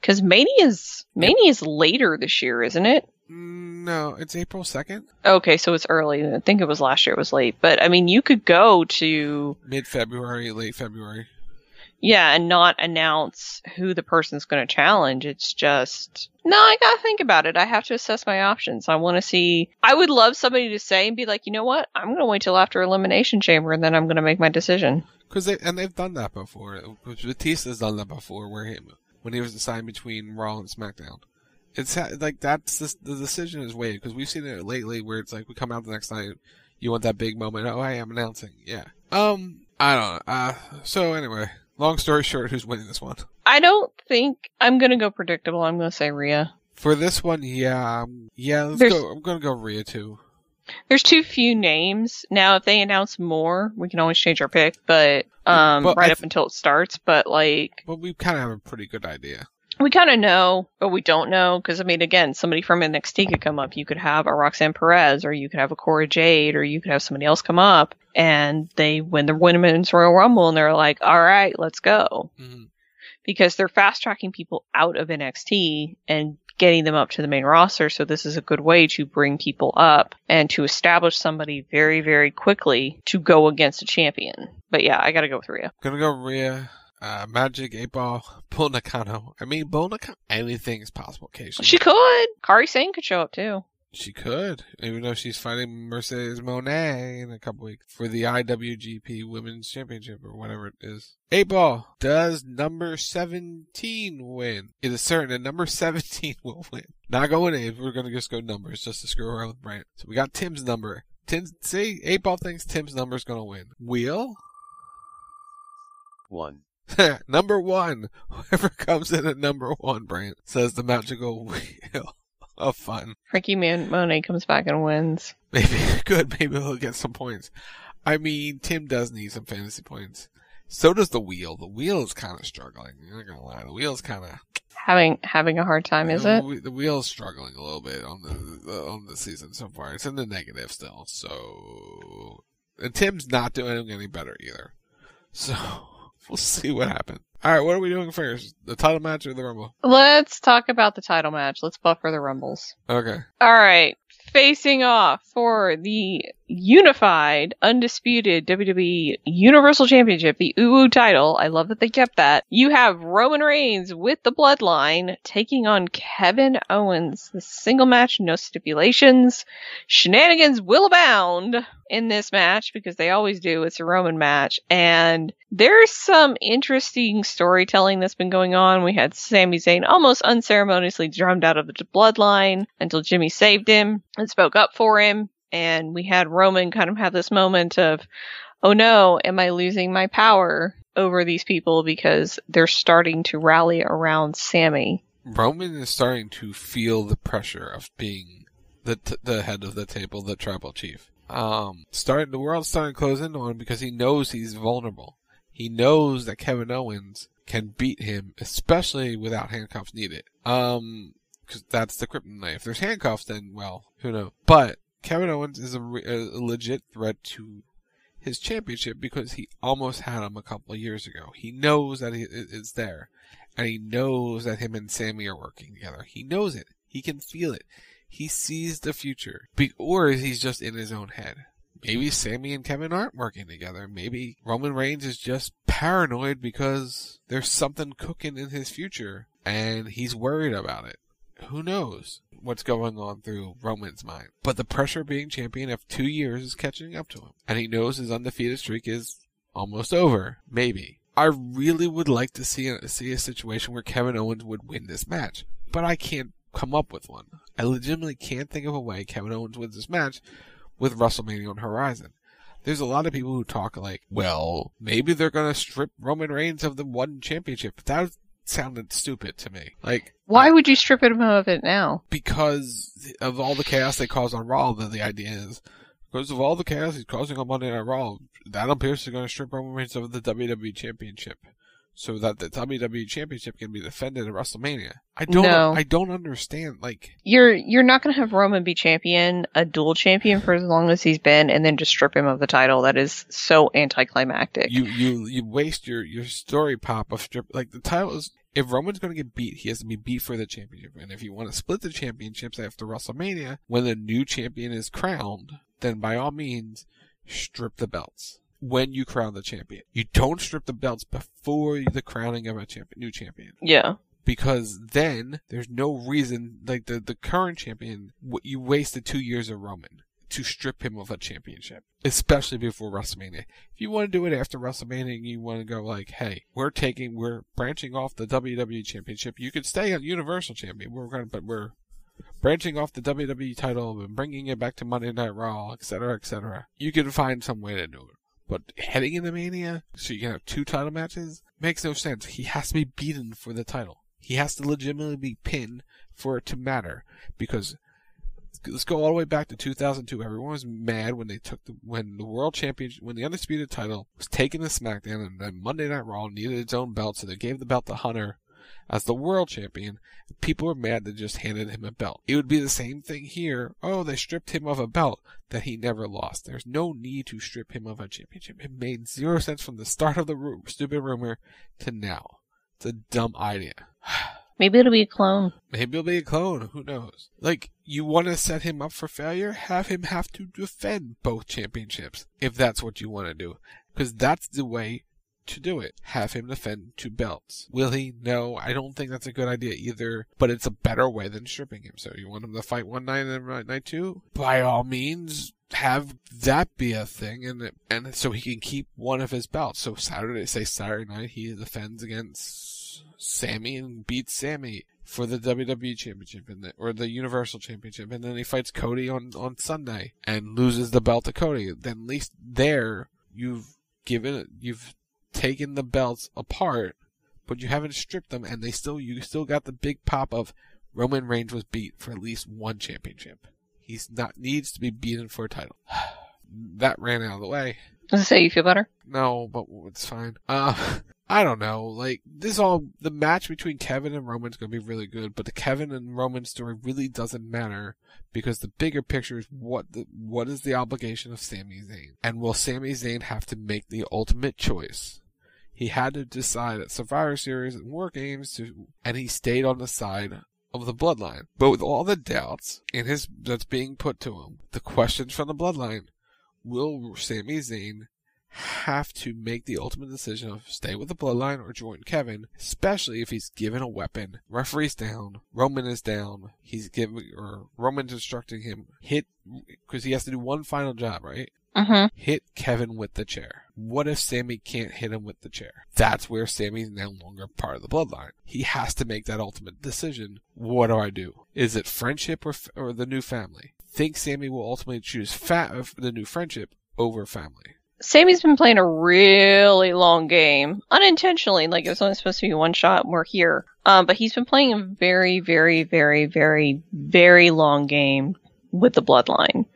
because Mania is Mania is later this year, isn't it? No, it's April second, Okay, so it's early. I think it was last year. It was late, but I mean, you could go to mid February, late February. Yeah and not announce who the person's going to challenge. It's just no. I gotta think about it. I have to assess my options. I want to see. I would love somebody to say and be like, you know what? I'm going to wait till after Elimination Chamber and then I'm going to make my decision. Because they and they've done that before. Batista's done that before, where he when he was assigned between Raw and SmackDown. It's like that's the, the decision is weighed because we've seen it lately where it's like we come out the next night, you want that big moment. Oh, hey, I'm announcing. Yeah. Um, I don't know. Uh, so anyway, long story short, who's winning this one? I don't think I'm going to go predictable. I'm going to say Rhea. For this one, yeah, um, yeah. Go. I'm gonna go Rhea too. There's too few names. Now, if they announce more, we can always change our pick, but um, But right th- up until it starts. But like, But we kind of have a pretty good idea. We kind of know, but we don't know because I mean, again, somebody from NXT could come up. You could have a Roxanne Perez, or you could have a Cora Jade, or you could have somebody else come up, and they win the Women's Royal Rumble, and they're like, "All right, let's go," Mhm. because they're fast tracking people out of NXT and getting them up to the main roster. So this is a good way to bring people up and to establish somebody very, very quickly to go against a champion. But yeah, I got to go with Rhea. Gonna go Rhea. Uh, Magic, 8 Ball, Bull Nakano. I mean, Bull Nakano. Anything is possible occasionally. She could. Kairi Sane could show up too. She could, even though she's fighting Mercedes Moné in a couple weeks for the IWGP Women's Championship or whatever it is. Eight ball. Does number 17 win? It is certain that number 17 will win. Not going eight. We're going to just go numbers just to screw around with Brent. So we got Tim's number. Tim, see, eight ball thinks Tim's number is going to win. Wheel? One. number one. Whoever comes in at number one, Brent, says the magical wheel of fun. Frankie Man- Monet comes back and wins. Maybe good. Maybe he'll get some points. I mean, Tim does need some fantasy points. So does the wheel. The wheel is kind of struggling. I'm not gonna lie. The wheel's kind of Having having a hard time, is it? The wheel's struggling a little bit on the on the season so far. It's in the negative still. So, and Tim's not doing any better either. So we'll see what happens. All right, what are we doing first? The title match or the Rumble? Let's talk about the title match. Let's buffer the Rumbles. Okay. All right. Facing off for the unified, undisputed WWE Universal Championship, the UU title. I love that they kept that. You have Roman Reigns with the Bloodline taking on Kevin Owens. The single match, no stipulations. Shenanigans will abound in this match because they always do. It's a Roman match. And there's some interesting storytelling that's been going on. We had Sami Zayn almost unceremoniously drummed out of the bloodline until Jimmy saved him and spoke up for him. And we had Roman kind of have this moment of, oh no, am I losing my power over these people because they're starting to rally around Sami? Roman is starting to feel the pressure of being the t- the head of the table, the tribal chief. Um, starting the world's starting to close in on him because he knows he's vulnerable. He knows that Kevin Owens can beat him, especially without handcuffs needed. Um, because that's the kryptonite. If there's handcuffs, then well, who knows? But Kevin Owens is a, a legit threat to his championship because he almost had him a couple of years ago. He knows that he is there, and he knows that him and Sami are working together. He knows it. He can feel it. He sees the future, Be- or he's just in his own head. Maybe Sami and Kevin aren't working together. Maybe Roman Reigns is just paranoid because there's something cooking in his future, and he's worried about it. Who knows what's going on through Roman's mind? But the pressure of being champion of two years is catching up to him, and he knows his undefeated streak is almost over. Maybe. I really would like to see a, see a situation where Kevin Owens would win this match, but I can't come up with one. I legitimately can't think of a way Kevin Owens wins this match with WrestleMania on horizon. There's a lot of people who talk like, well, maybe they're gonna strip Roman Reigns of the one championship. That sounded stupid to me. Like, why would you strip him of it now? Because of all the chaos they caused on Raw, the, the idea is, because of all the chaos he's causing on Monday Night Raw, Adam Pearce is going to strip Roman Reigns of the WWE Championship. So that the WWE Championship can be defended at WrestleMania. I don't. No. I don't understand. Like you're you're not going to have Roman be champion, a dual champion for as long as he's been, and then just strip him of the title. That is so anticlimactic. You you you waste your your story pop of strip like the title is. If Roman's going to get beat, he has to be beat for the championship. And if you want to split the championships after WrestleMania, when the new champion is crowned, then by all means, strip the belts when you crown the champion. You don't strip the belts before the crowning of a champion, new champion. Yeah. Because then there's no reason, like the, the current champion, you wasted two years of Roman to strip him of a championship, especially before WrestleMania. If you want to do it after WrestleMania, you want to go like, hey, we're taking, we're branching off the WWE championship. You could stay on Universal champion, we're going to, but we're branching off the WWE title and bringing it back to Monday Night Raw, etc., etc. You can find some way to do it. But heading into Mania, so you can have two title matches, makes no sense. He has to be beaten for the title. He has to legitimately be pinned for it to matter. Because let's go all the way back to 2002. Everyone was mad when they took the when the world championship when the undisputed title was taken to SmackDown and then Monday Night Raw needed its own belt, so they gave the belt to Hunter as the world champion. People were mad they just handed him a belt. It would be the same thing here. Oh, they stripped him of a belt that he never lost. There's no need to strip him of a championship. It made zero sense from the start of the ru- stupid rumor to now. It's a dumb idea. Maybe it'll be a clone. Maybe it'll be a clone. Who knows? Like, you want to set him up for failure? Have him have to defend both championships if that's what you want to do. Because that's the way to do it. Have him defend two belts. Will he? No, I don't think that's a good idea either, but it's a better way than stripping him. So you want him to fight one night and then night two? By all means, have that be a thing and and so he can keep one of his belts. So Saturday, say Saturday night, he defends against Sami and beats Sami for the WWE Championship and the, or the Universal Championship, and then he fights Cody on on Sunday and loses the belt to Cody. Then at least there you've given you've taken the belts apart, but you haven't stripped them, and they still you still got the big pop of Roman Reigns was beat for at least one championship. He's not needs to be beaten for a title. that ran out of the way. Does it say you feel better? No, but it's fine. Uh, I don't know. Like this all the match between Kevin and Roman's gonna be really good, but the Kevin and Roman story really doesn't matter because the bigger picture is what the what is the obligation of Sami Zayn, and will Sami Zayn have to make the ultimate choice? He had to decide at Survivor Series and War Games to, and he stayed on the side of the bloodline. But with all the doubts in his that's being put to him, the questions from the bloodline, will Sami Zayn have to make the ultimate decision of stay with the bloodline or join Kevin, especially if he's given a weapon. Referee's down, Roman is down. He's giving or Roman's instructing him hit because he has to do one final job, right? Mm-hmm. Hit Kevin with the chair. What if Sami can't hit him with the chair? That's where Sami's no longer part of the bloodline. He has to make that ultimate decision. What do I do? Is it friendship or, or the new family? Think Sami will ultimately choose fa- the new friendship over family. Sami's been playing a really long game, unintentionally. Like it was only supposed to be one shot. We're here, um, but he's been playing a very, very, very, very, very long game with the bloodline,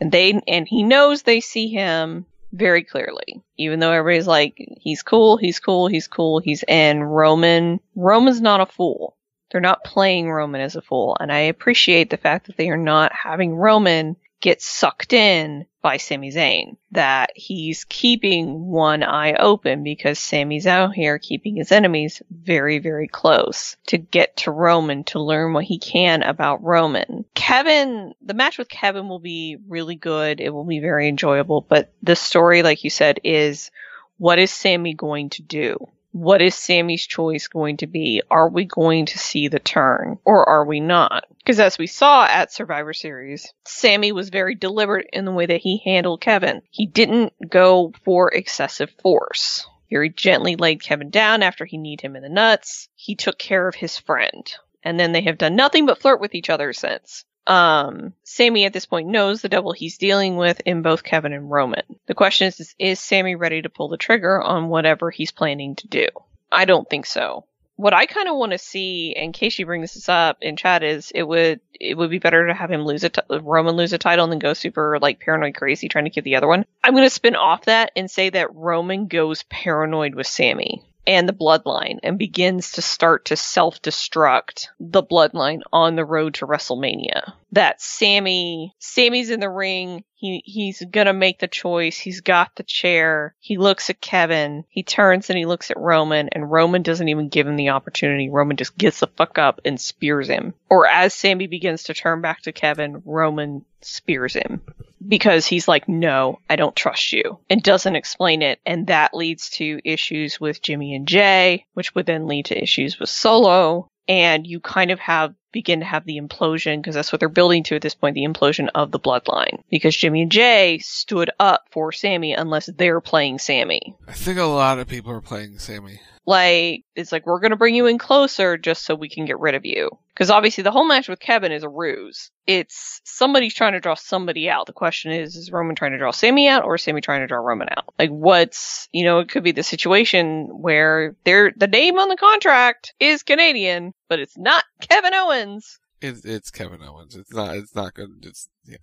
and they and he knows they see him very clearly. Even though everybody's like, he's cool, he's cool, he's cool, he's in. Roman, Roman's not a fool. They're not playing Roman as a fool, and I appreciate the fact that they are not having Roman get sucked in by Sami Zayn. That he's keeping one eye open because Sami's out here keeping his enemies very, very close to get to Roman to learn what he can about Roman. Kevin, the match with Kevin will be really good. It will be very enjoyable, but the story, like you said, is what is Sami going to do? What is Sami's choice going to be? Are we going to see the turn or are we not? Because as we saw at Survivor Series, Sami was very deliberate in the way that he handled Kevin. He didn't go for excessive force. Very gently laid Kevin down after he kneed him in the nuts. He took care of his friend. And then they have done nothing but flirt with each other since um, Sami at this point knows the double he's dealing with in both Kevin and Roman. The question is, is, Sami ready to pull the trigger on whatever he's planning to do? I don't think so. What I kind of want to see, in case you bring this up in chat, is it would it would be better to have him lose a t- Roman lose a title and then go super like paranoid crazy trying to get the other one. I'm gonna spin off that and say that Roman goes paranoid with Sami and the bloodline and begins to start to self destruct the bloodline on the road to WrestleMania. That Sami Sami's in the ring. He, he's gonna make the choice. He's got the chair. He looks at Kevin. He turns and he looks at Roman and Roman doesn't even give him the opportunity. Roman just gets the fuck up and spears him. Or as Sami begins to turn back to Kevin, Roman spears him because he's like, no, I don't trust you and doesn't explain it. And that leads to issues with Jimmy and Jey, which would then lead to issues with Solo. And you kind of have begin to have the implosion because that's what they're building to at this point the implosion of the bloodline because Jimmy and Jey stood up for Sami unless they're playing Sami. I think a lot of people are playing Sami. Like, it's like, we're gonna bring you in closer just so we can get rid of you. Because obviously the whole match with Kevin is a ruse. It's somebody's trying to draw somebody out. The question is, is Roman trying to draw Sami out or is Sami trying to draw Roman out? Like, what's, you know, it could be the situation where they're, the name on the contract is Canadian, but it's not Kevin Owens. It's, it's Kevin Owens. It's not, it's not good. It's, yeah.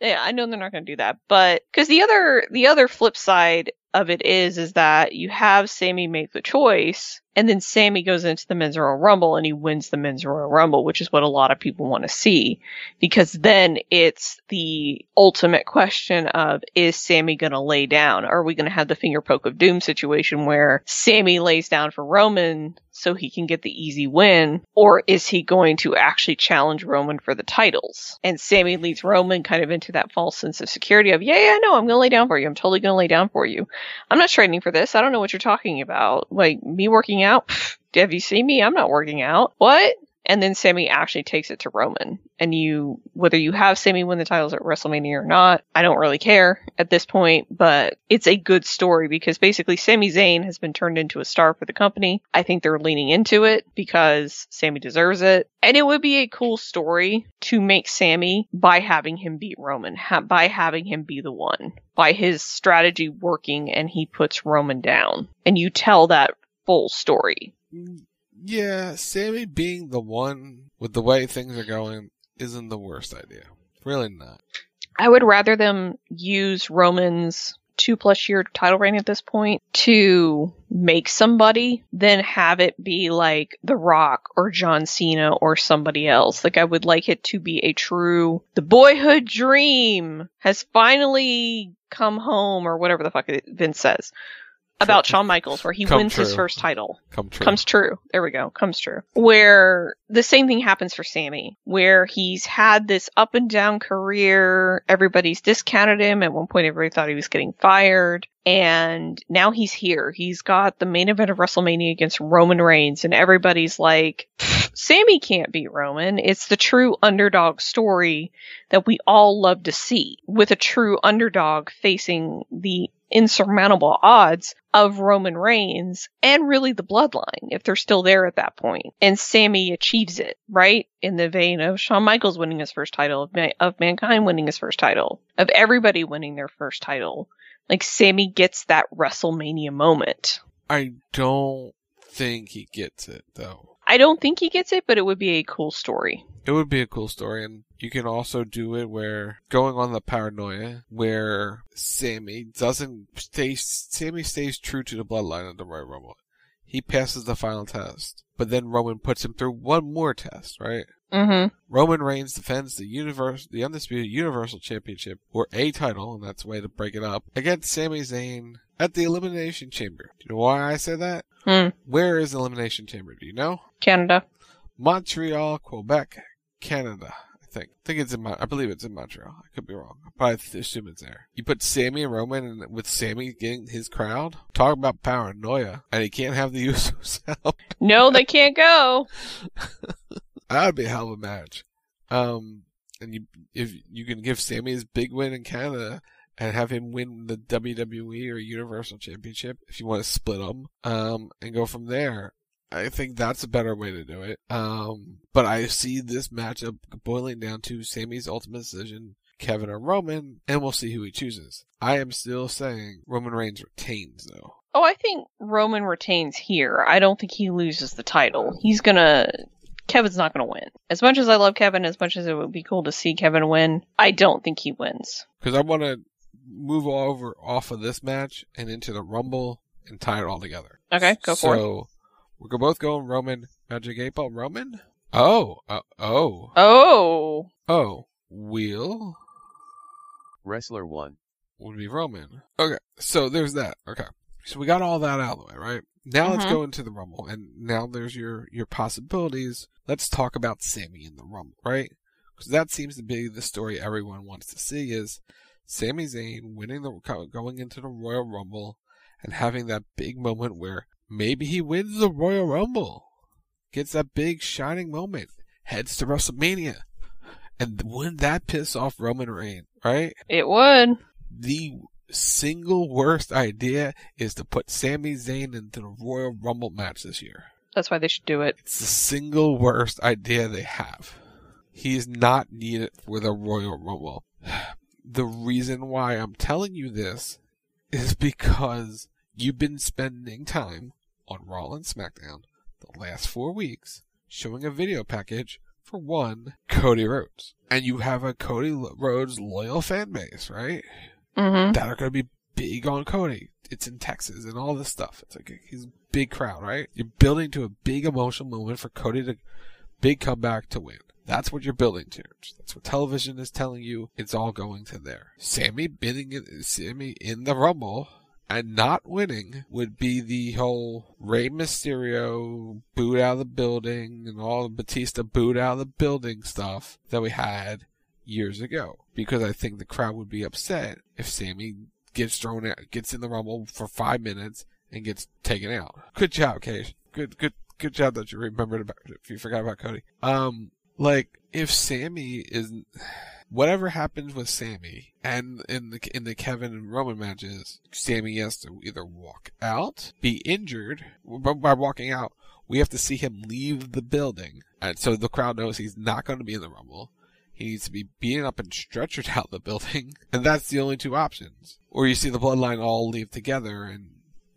Yeah, I know they're not going to do that, but because the other the other flip side of it is is that you have Sami make the choice and then Sami goes into the men's Royal Rumble and he wins the men's Royal Rumble, which is what a lot of people want to see. Because then it's the ultimate question of, is Sami going to lay down? Are we going to have the finger poke of doom situation where Sami lays down for Roman so he can get the easy win? Or is he going to actually challenge Roman for the titles? And Sami leads Roman kind of into that false sense of security of, yeah, yeah, no, I'm going to lay down for you. I'm totally going to lay down for you. I'm not training for this. I don't know what you're talking about. Like me working out out. Have you seen me? I'm not working out. What? And then Sami actually takes it to Roman. And you, whether you have Sami win the titles at WrestleMania or not, I don't really care at this point, but it's a good story because basically Sami Zayn has been turned into a star for the company. I think they're leaning into it because Sami deserves it. And it would be a cool story to make Sami by having him beat Roman, ha- by having him be the one, by his strategy working and he puts Roman down. And you tell that full story. Mm. Yeah, Sami being the one with the way things are going isn't the worst idea. Really not. I would rather them use Roman's two plus year title reign at this point to make somebody than have it be like The Rock or John Cena or somebody else. Like I would like it to be a true the boyhood dream has finally come home or whatever the fuck Vince says about Shawn Michaels where he Come wins his first title. Come true. Comes true. There we go. Comes true. Where the same thing happens for Sami, where he's had this up and down career. Everybody's discounted him. At one point, everybody thought he was getting fired. And now he's here. He's got the main event of WrestleMania against Roman Reigns. And everybody's like, Sami can't beat Roman. It's the true underdog story that we all love to see with a true underdog facing the insurmountable odds of Roman Reigns and really the bloodline if they're still there at that point. And Sami achieves it, right? In the vein of Shawn Michaels winning his first title, of, Ma- of Mankind winning his first title, of everybody winning their first title. Like Sami gets that WrestleMania moment. I don't think he gets it though. I don't think he gets it, but it would be a cool story. It would be a cool story, and you can also do it where going on the paranoia, where Sami doesn't stay. Sami stays true to the bloodline of the Royal Rumble. He passes the final test, but then Roman puts him through one more test, right? Mm-hmm. Roman Reigns defends the universe, the undisputed Universal Championship, or a title, and that's the way to break it up, against Sami Zayn at the Elimination Chamber. Do you know why I say that? Hmm. Where is the Elimination Chamber? Do you know? Canada. Montreal, Quebec, Canada. I think. I think it's in. Mon- I believe it's in Montreal. I could be wrong, but I assume it's there. You put Sami and Roman, and with Sami getting his crowd, talk about paranoia, and he can't have the Usos help. No, they can't go. That'd be a hell of a match. Um, and you if you can give Sami his big win in Canada and have him win the WWE or Universal Championship if you want to split them, um, and go from there. I think that's a better way to do it. Um, but I see this matchup boiling down to Sami's ultimate decision, Kevin or Roman, and we'll see who he chooses. I am still saying Roman Reigns retains though. Oh, I think Roman retains here. I don't think he loses the title. He's gonna. Kevin's not gonna win. As much as I love Kevin, as much as it would be cool to see Kevin win, I don't think he wins. Because I want to move over off of this match and into the Rumble and tie it all together. Okay, go for it. So we're both going Roman Magic Eight Ball Roman. Oh, uh, oh, Oh, oh. Wheel Wrestler 1. would be Roman. Okay, so there's that. Okay, so we got all that out of the way, right? Now let's Mhm. go into the Rumble, and now there's your your possibilities. Let's talk about Sami in the Rumble, right? Because that seems to be the story everyone wants to see is Sami Zayn winning the going into the Royal Rumble and having that big moment where maybe he wins the Royal Rumble, gets that big shining moment, heads to WrestleMania, and wouldn't that piss off Roman Reigns, right? it would. The single worst idea is to put Sami Zayn into the Royal Rumble match this year. That's why they should do it. It's the single worst idea they have. He is not needed for the Royal Rumble. The reason why I'm telling you this is because you've been spending time on Raw and SmackDown the last four weeks showing a video package for one, Cody Rhodes. And you have a Cody Rhodes loyal fan base, right? Mm-hmm. That are going to be big on Cody. It's in Texas and all this stuff. It's like a, he's a big crowd, right? You're building to a big emotional moment for Cody to big comeback to win. That's what you're building to. That's what television is telling you. It's all going to there. Sami bidding Sami in the Rumble and not winning would be the whole Rey Mysterio boot out of the building and all the Batista boot out of the building stuff that we had years ago. Because I think the crowd would be upset if Sami gets thrown out, gets in the Rumble for five minutes and gets taken out. Good job, Cage. Good, good, good job that you remembered about, if you forgot about Cody. Um, like, if Sami is, whatever happens with Sami and in the, in the Kevin and Roman matches, Sammy has to either walk out, be injured, by walking out, we have to see him leave the building. And so the crowd knows he's not going to be in the Rumble. He needs to be beaten up and stretchered out the building. And that's the only two options. Or you see the bloodline all leave together and,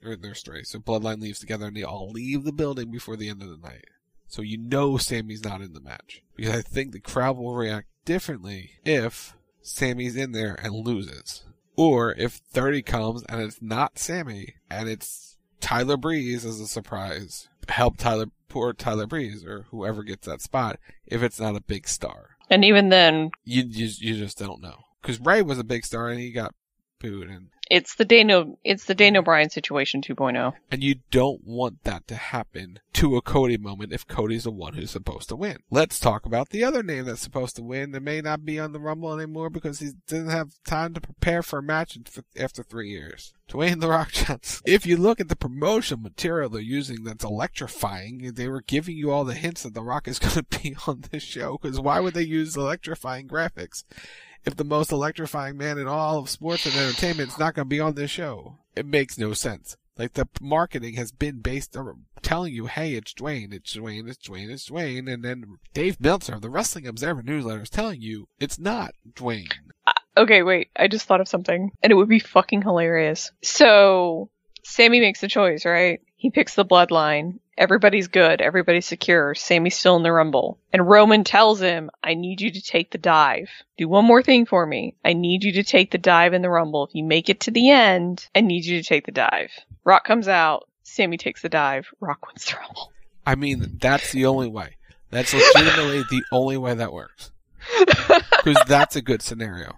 or their story. So bloodline leaves together and they all leave the building before the end of the night. So you know Sami's not in the match. Because I think the crowd will react differently if Sami's in there and loses. Or if 30 comes and it's not Sami and it's Tyler Breeze as a surprise, help Tyler, poor Tyler Breeze or whoever gets that spot if it's not a big star. And even then, You, you, you just don't know. Cause Rey was a big star and he got booed and it's the Dano, it's the Dano Bryan situation oh. 2.0. And you don't want that to happen to a Cody moment if Cody's the one who's supposed to win. Let's talk about the other name that's supposed to win that may not be on the Rumble anymore because he didn't have time to prepare for a match after three years. Dwayne The Rock Johnson. If you look at the promotion material they're using that's electrifying, they were giving you all the hints that The Rock is going to be on this show because why would they use electrifying graphics? If the most electrifying man in all of sports and entertainment is not going to be on this show. It makes no sense. Like the marketing has been based on telling you, hey, it's Dwayne, it's Dwayne, it's Dwayne, it's Dwayne, and then Dave Meltzer of the Wrestling Observer newsletter is telling you it's not Dwayne. Uh, okay, wait, I just thought of something, and it would be fucking hilarious. So, Sami makes the choice, right? He picks the bloodline, Everybody's good. Everybody's secure. Sami's still in the rumble. And Roman tells him, I need you to take the dive. Do one more thing for me. I need you to take the dive in the rumble. If you make it to the end, I need you to take the dive. Rock comes out. Sami takes the dive. Rock wins the rumble. I mean, that's the only way. That's legitimately the only way that works. Because that's a good scenario.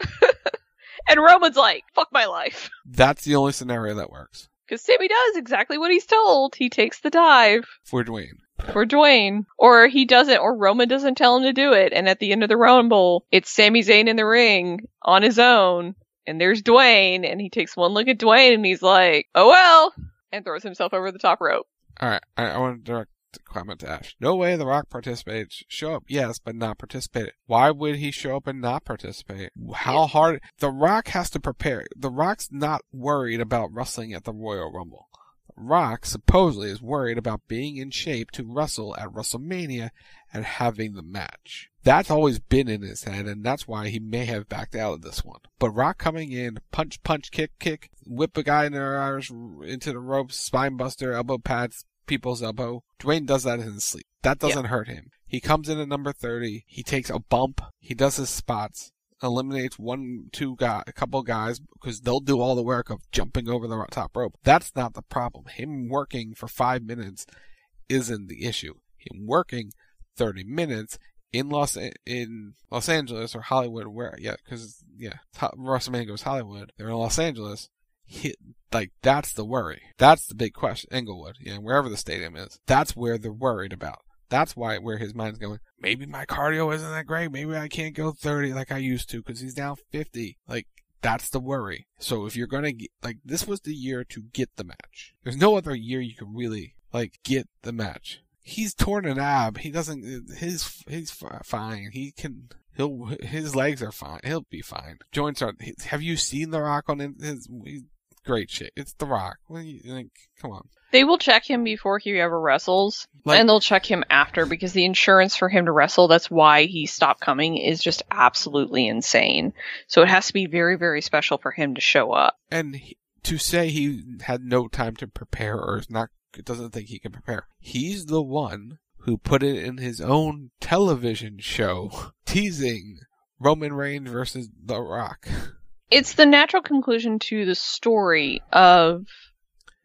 and Roman's like, fuck my life. That's the only scenario that works. Because Sami does exactly what he's told. He takes the dive. For Dwayne. For Dwayne. Or he doesn't, or Roman doesn't tell him to do it. And at the end of the Rumble, it's Sami Zayn in the ring on his own. And there's Dwayne. And he takes one look at Dwayne and he's like, oh well. And throws himself over the top rope. Alright, I, I want to direct comment to Ash. No way The Rock participates. Show up, yes, but not participate. Why would he show up and not participate? How hard? The Rock has to prepare. The Rock's not worried about wrestling at the Royal Rumble. The Rock supposedly is worried about being in shape to wrestle at WrestleMania and having the match. That's always been in his head, and that's why he may have backed out of this one. But Rock coming in, punch, punch, kick, kick, whip a guy in the into the ropes, spine buster, elbow pads, people's elbow. Dwayne does that in his sleep. That doesn't hurt him. He comes in at number 30. He takes a bump. He does his spots. Eliminates one, two guy, a couple guys because they'll do all the work of jumping over the top rope. That's not the problem. Him working for five minutes isn't the issue. Him working 30 minutes in Los in Los Angeles or Hollywood, where yeah, because yeah, WrestleMania goes Hollywood. They're in Los Angeles like that's the worry. That's the big question. Inglewood, yeah, wherever the stadium is, that's where they're worried about. That's why where his mind's going. Maybe my cardio isn't that great. Maybe I can't go 30 like I used to because he's now 50. Like that's the worry. So if you're gonna get, like this was the year to get the match. There's no other year you can really like get the match. He's torn an ab. He doesn't. His he's fine. He can. He'll his legs are fine. He'll be fine. Joints are. Have you seen the Rock on his? Great shit. It's The Rock. What you, like, come on. They will check him before he ever wrestles, like, and they'll check him after because the insurance for him to wrestle, that's why he stopped coming, is just absolutely insane. So it has to be very, very special for him to show up. And he, to say he had no time to prepare or is not, doesn't think he can prepare. He's the one who put it in his own television show teasing Roman Reigns versus The Rock. it's the natural conclusion to the story of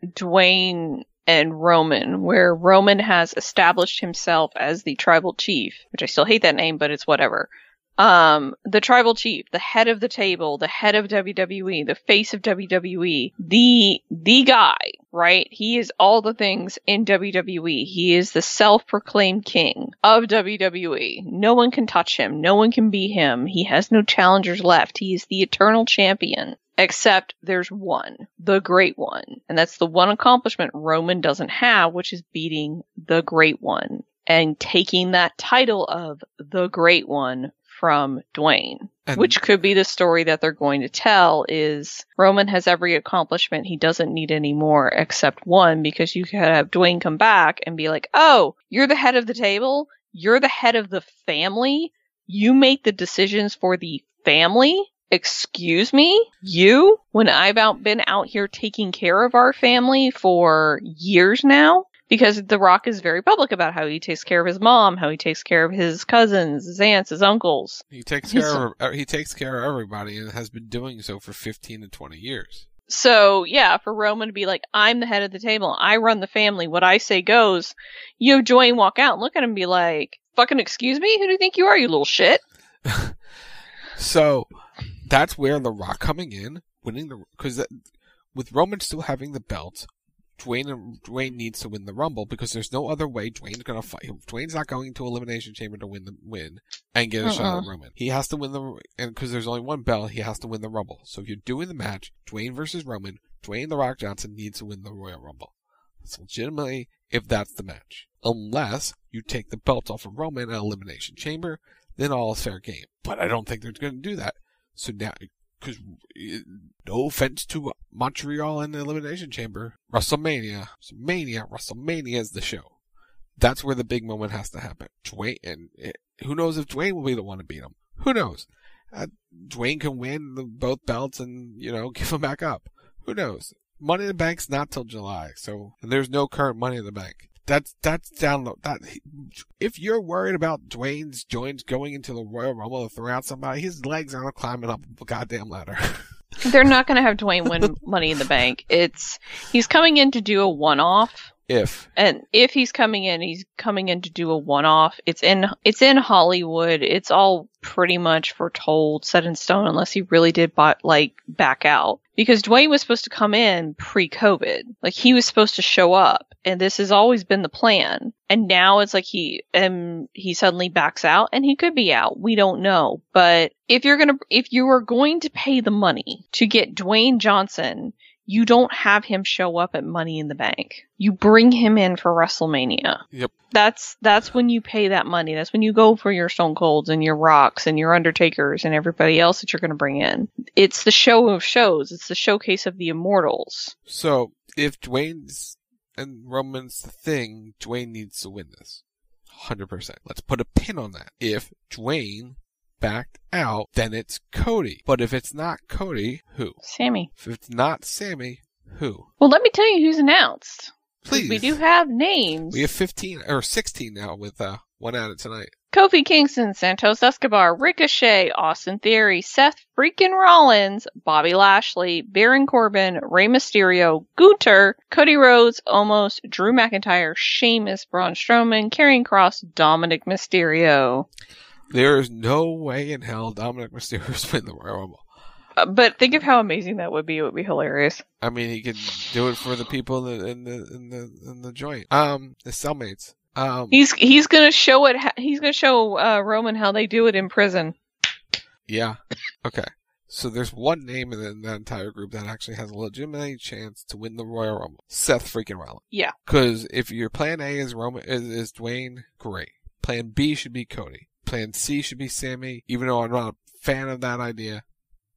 Dwayne and Roman, where Roman has established himself as the tribal chief, which I still hate that name, but it's whatever um, the tribal chief, the head of the table, the head of WWE, the face of WWE, the, the guy, right? He is all the things in WWE. He is the self-proclaimed king of WWE. No one can touch him. No one can be him. He has no challengers left. He is the eternal champion. Except there's one, the great one. And that's the one accomplishment Roman doesn't have, which is beating the great one and taking that title of the great one from Dwayne. And which could be the story that they're going to tell is Roman has every accomplishment he doesn't need anymore except one because you could have Dwayne come back and be like, "Oh, you're the head of the table, you're the head of the family, you make the decisions for the family." Excuse me? You? When I've out been out here taking care of our family for years now? Because The Rock is very public about how he takes care of his mom, how he takes care of his cousins, his aunts, his uncles. He takes care of uh, he takes care of everybody and has been doing so for 15 to 20 years. So yeah, for Roman to be like, I'm the head of the table, I run the family, what I say goes. You have Dwayne walk out and look at him and be like, fucking excuse me? Who do you think you are, you little shit? So that's where The Rock coming in, winning the because with Roman still having the belt, Dwayne and Dwayne needs to win the Rumble because there's no other way Dwayne's gonna fight. Dwayne's not going to Elimination Chamber to win the win and get a shot Uh-uh. at Roman. He has to win the and because there's only one belt, he has to win the Rumble. So if you're doing the match, Dwayne versus Roman, Dwayne the Rock Johnson needs to win the Royal Rumble. It's legitimately if that's the match, unless you take the belt off of Roman at Elimination Chamber, then all is fair game. But I don't think they're going to do that. So now, because no offense to Montreal and the Elimination Chamber, WrestleMania, WrestleMania, WrestleMania is the show. That's where the big moment has to happen. Dwayne, and it, who knows if Dwayne will be the one to beat him? Who knows? Uh, Dwayne can win the, both belts and you know give back up. Who knows? Money in the Bank's not till July, so and there's no current Money in the Bank. That's that's down the that. If you're worried about Dwayne's joints going into the Royal Rumble to throw out somebody, his legs aren't climbing up a goddamn ladder. They're not going to have Dwayne win Money in the Bank. It's he's coming in to do a one-off, if and if he's coming in, he's coming in to do a one-off. It's in it's in Hollywood. It's all pretty much foretold, set in stone, unless he really did buy, like back out. Because Dwayne was supposed to come in pre-COVID, like he was supposed to show up, and this has always been the plan. And now it's like he um he suddenly backs out, and he could be out. We don't know, but if you're gonna if you are going to pay the money to get Dwayne Johnson you don't have him show up at Money in the Bank. You bring him in for WrestleMania. Yep. That's that's when you pay that money. That's when you go for your Stone Colds and your Rocks and your Undertakers and everybody else that you're going to bring in. It's the show of shows. It's the showcase of the Immortals. So if Dwayne's and Roman's the thing, Dwayne needs to win this. 100%. Let's put a pin on that. If Dwayne backed out, then it's Cody. But if it's not Cody, who? Sami. If it's not Sami, who? Well, let me tell you who's announced. Please. We do have names. We have 15 or 16 now with uh, one added tonight. Kofi Kingston, Santos Escobar, Ricochet, Austin Theory, Seth freaking Rollins, Bobby Lashley, Baron Corbin, Rey Mysterio, Gunther, Cody Rhodes, Almost, Drew McIntyre, Sheamus, Braun Strowman, Karrion Kross, Dominik Mysterio. There is no way in hell Dominik Mysterio's win the Royal Rumble. Uh, but think of how amazing that would be. It would be hilarious. I mean, he could do it for the people in the in the in the, in the joint. Um, the cellmates. Um, He's he's gonna show it. He's gonna show uh, Roman how they do it in prison. Yeah. Okay. So there's one name in, that entire group that actually has a legitimate chance to win the Royal Rumble. Seth freaking Rollins. Yeah. Because if your plan A is Roman is, is Dwayne, great. Plan B should be Cody. Plan C should be Sami. Even though I'm not a fan of that idea,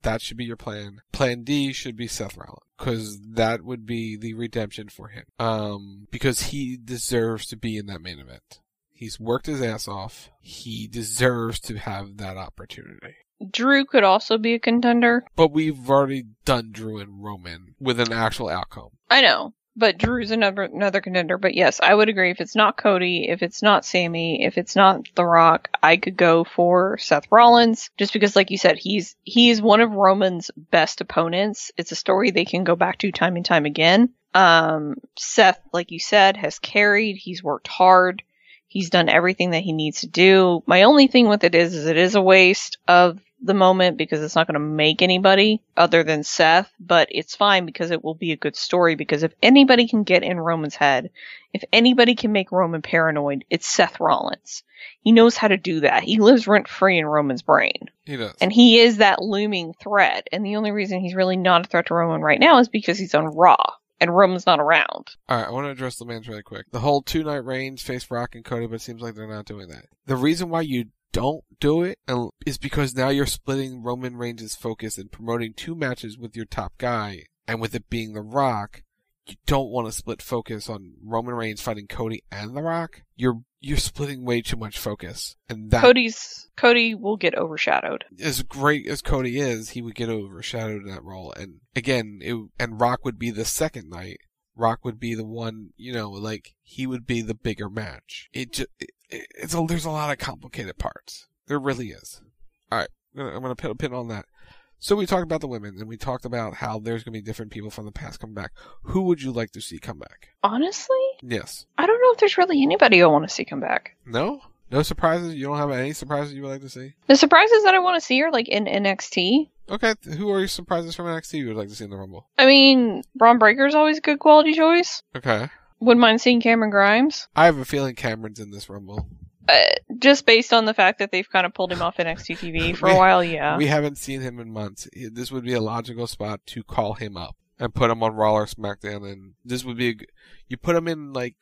that should be your plan. Plan D should be Seth Rollins. Cause that would be the redemption for him. Um, because he deserves to be in that main event. He's worked his ass off. He deserves to have that opportunity. Drew could also be a contender. But we've already done Drew and Roman with an actual outcome. I know, but Drew's another another contender. But yes, I would agree. If it's not Cody, if it's not Sami, if it's not The Rock, I could go for Seth Rollins, just because, like you said, he's he's one of Roman's best opponents. It's a story they can go back to time and time again. Um, Seth, like you said, has carried. He's worked hard. He's done everything that he needs to do. My only thing with it is, is it is a waste of the moment because it's not going to make anybody other than Seth, but it's fine because it will be a good story because if anybody can get in Roman's head, if anybody can make Roman paranoid, it's Seth Rollins. He knows how to do that. He lives rent free in Roman's brain. He does. And he is that looming threat. And the only reason he's really not a threat to Roman right now is because he's on Raw and Roman's not around. Alright, I want to address the man's really quick. The whole two night reigns, face Rock and Cody, but it seems like they're not doing that. The reason why you don't do it and it is because now you're splitting Roman Reigns' focus and promoting two matches with your top guy, and with it being The Rock, you don't want to split focus on Roman Reigns fighting Cody and The Rock. You're you're splitting way too much focus, and that Cody's Cody will get overshadowed. as great as Cody is, he would get overshadowed in that role. And again, it, and Rock would be the second night. Rock would be the one, you know, like he would be the bigger match. It just, it, it's a, there's a lot of complicated parts. There really is. All right, I'm gonna, I'm gonna a pin on that. So we talked about the women, and we talked about how there's gonna be different people from the past come back. Who would you like to see come back? Honestly, Yes. I don't know if there's really anybody I want to see come back. No. No surprises. You don't have any surprises you would like to see. The surprises that I want to see are like in NXT. Okay, who are your surprises from NXT you would like to see in the Rumble? I mean, Bron Breakker's always a good quality choice. Okay. Wouldn't mind seeing Cameron Grimes. I have a feeling Cameron's in this Rumble. Uh, just based on the fact that they've kind of pulled him off NXT TV for We- a while, yeah. We haven't seen him in months. This would be a logical spot to call him up and put him on Raw or SmackDown, and this would be a, you put him in like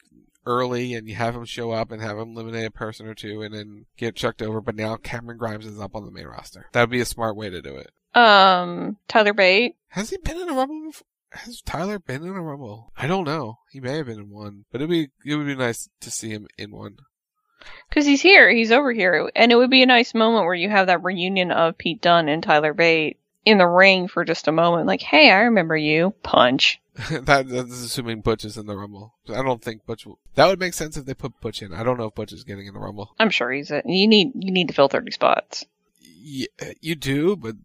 early and you have him show up and have him eliminate a person or two and then get chucked over. But now Cameron Grimes is up on the main roster. That would be a smart way to do it. Um, Tyler Bate. Has he been in a Rumble before? Has Tyler been in a Rumble? I don't know. He may have been in one, but it'd be it would be nice to see him in one. Because he's here, he's over here, and it would be a nice moment where you have that reunion of Pete Dunne and Tyler Bate in the ring for just a moment. Like, hey, I remember you. Punch. that that's assuming Butch is in the Rumble. I don't think Butch. Will, that would make sense if they put Butch in. I don't know if Butch is getting in the Rumble. I'm sure he's it. You need you need to fill thirty spots. Yeah, you do, but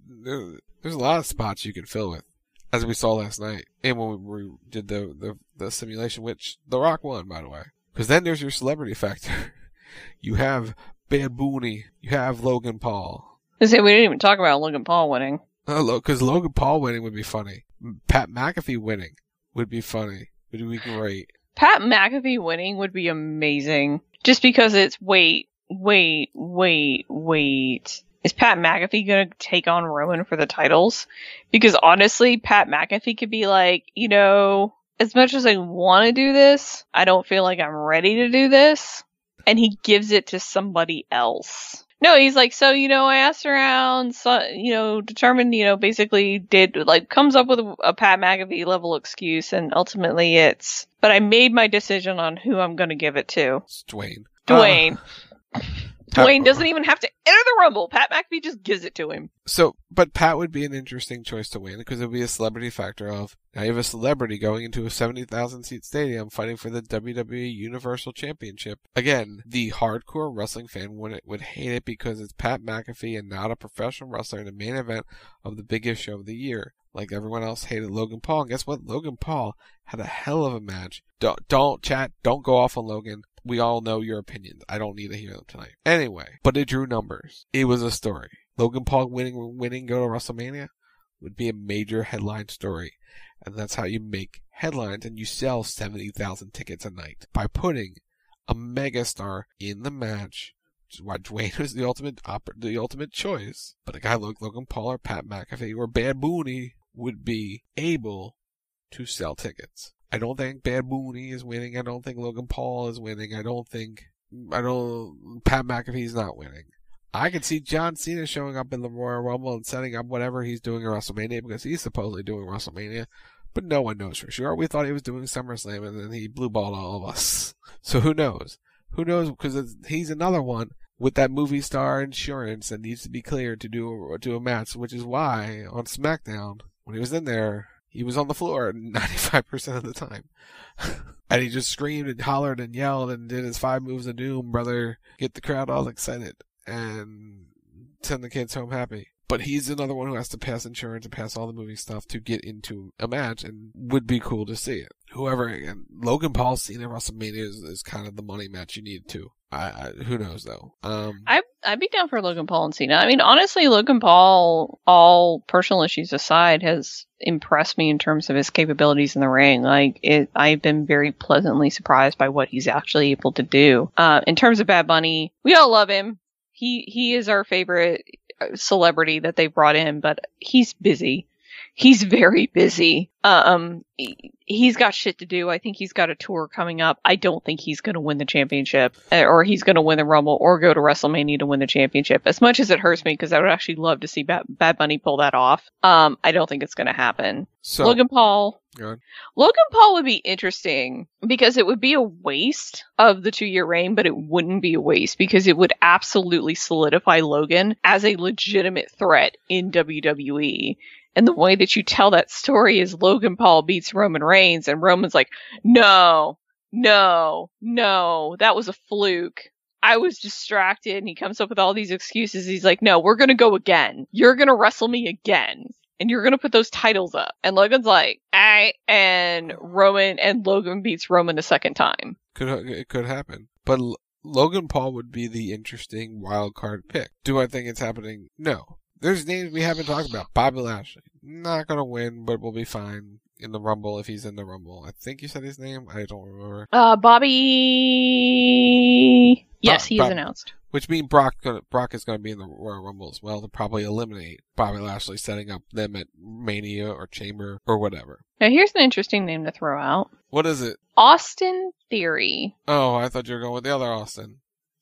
there's a lot of spots you can fill with, as we saw last night, and when we, did the, the the simulation, which The Rock won, by the way. Because then there's your celebrity factor. you have Bad Bunny, you have Logan Paul. I say we didn't even talk about Logan Paul winning. Uh, because Logan Paul winning would be funny. Pat McAfee winning would be funny. Would be great. Pat McAfee winning would be amazing. Just because it's wait, wait, wait, wait. Is Pat McAfee gonna take on Roman for the titles? Because honestly, Pat McAfee could be like, you know, as much as I want to do this, I don't feel like I'm ready to do this. And he gives it to somebody else. No, he's like, so, you know, I asked around, so, you know, determined, you know, basically did, like, comes up with a, a Pat McAfee level excuse, and ultimately it's, but I made my decision on who I'm gonna give it to. It's Dwayne. Dwayne. Uh, Dwayne doesn't even have to enter the Rumble. Pat McAfee just gives it to him. So, but Pat would be an interesting choice to win because it would be a celebrity factor of now you have a celebrity going into a 70,000 seat stadium fighting for the WWE Universal Championship. Again, the hardcore wrestling fan would, would hate it because it's Pat McAfee and not a professional wrestler in the main event of the biggest show of the year. Like everyone else hated Logan Paul. And guess what? Logan Paul had a hell of a match. Don't, don't chat. Don't go off on Logan. We all know your opinions. I don't need to hear them tonight. Anyway, but it drew numbers. It was a story. Logan Paul winning, winning, go to WrestleMania would be a major headline story. And that's how you make headlines and you sell 70,000 tickets a night by putting a megastar in the match. Which is why Dwayne was the ultimate, the ultimate choice. But a guy like Logan Paul or Pat McAfee or Bad Bunny would be able to sell tickets. I don't think Bad Bunny is winning. I don't think Logan Paul is winning. I don't think I don't Pat McAfee's not winning. I could see John Cena showing up in the Royal Rumble and setting up whatever he's doing in WrestleMania because he's supposedly doing WrestleMania, but no one knows for sure. We thought he was doing SummerSlam and then he blue balled all of us. So who knows? Who knows? Because he's another one with that movie star insurance that needs to be cleared to do do a match, which is why on SmackDown when he was in there he was on the floor 95% of the time. and he just screamed and hollered and yelled and did his five moves of doom, brother. Get the crowd all excited and send the kids home happy. But he's another one who has to pass insurance and pass all the movie stuff to get into a match and would be cool to see it. Whoever, Logan Paul Cena WrestleMania is, is kind of the money match you need to. I, I who knows though. Um, I I'd be down for Logan Paul and Cena. I mean, honestly, Logan Paul, all personal issues aside, has impressed me in terms of his capabilities in the ring. Like, it, I've been very pleasantly surprised by what he's actually able to do. Uh, in terms of Bad Bunny, we all love him. He he is our favorite uh, celebrity that they brought in, but he's busy. He's very busy. Um, he- he's got shit to do. I think he's got a tour coming up. I don't think he's going to win the championship, uh, or he's going to win the Rumble, or go to WrestleMania to win the championship. As much as it hurts me, because I would actually love to see Bad, Bad Bunny pull that off. Um, I don't think it's going to happen. So- Logan Paul. Logan Paul would be interesting because it would be a waste of the two year reign, but it wouldn't be a waste because it would absolutely solidify Logan as a legitimate threat in WWE. And the way that you tell that story is Logan Paul beats Roman Reigns, and Roman's like, no, no, no, that was a fluke. I was distracted, and he comes up with all these excuses. He's like, no, we're gonna go again. You're gonna wrestle me again. And you're gonna put those titles up. And Logan's like, I and Roman and Logan beats Roman a second time. Could it could happen, but L- Logan Paul would be the interesting wild card pick. Do I think it's happening? No. There's names we haven't talked about. Bobby Lashley, not gonna win, but we'll be fine in the Rumble if he's in the Rumble. I think you said his name. I don't remember. Uh, Bobby. Yes, Bob- he is Bob- announced. Which means Brock Brock is going to be in the Royal Rumble as well to probably eliminate Bobby Lashley, setting up them at Mania or Chamber or whatever. Now, here's an interesting name to throw out What is it? Austin Theory. Oh, I thought you were going with the other Austin.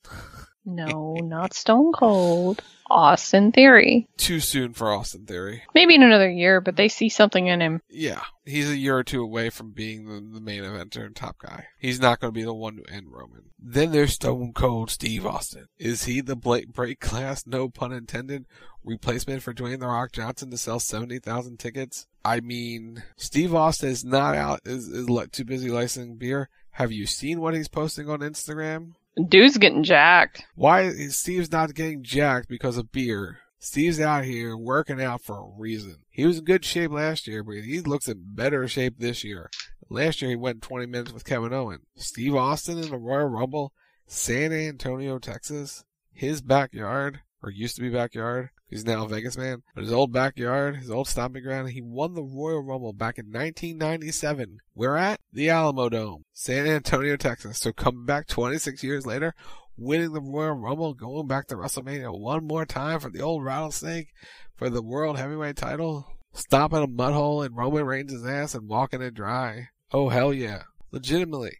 No, not Stone Cold. Austin Theory. Too soon for Austin Theory. Maybe in another year, but they see something in him. Yeah, he's a year or two away from being the, the main eventer and top guy. He's not going to be the one to end Roman. Then there's Stone Cold Steve Austin. Is he the bla- break class, no pun intended, replacement for Dwayne The Rock Johnson to sell 70,000 tickets? I mean, Steve Austin is not out, is, is too busy licensing beer. Have you seen what he's posting on Instagram? Dude's getting jacked. Why is Steve's not getting jacked because of beer? Steve's out here working out for a reason. He was in good shape last year, but he looks in better shape this year. Last year he went 20 minutes with Kevin Owens. Steve Austin in the Royal Rumble, San Antonio, Texas, his backyard, or used to be backyard. He's now a Vegas man, but his old backyard, his old stomping ground, he won the Royal Rumble back in 1997. We're at the Alamodome, San Antonio, Texas. So coming back 26 years later, winning the Royal Rumble, going back to WrestleMania one more time for the old rattlesnake for the World Heavyweight title, stomping a mud hole in Roman Reigns' ass and walking it dry. Oh hell yeah. Legitimately.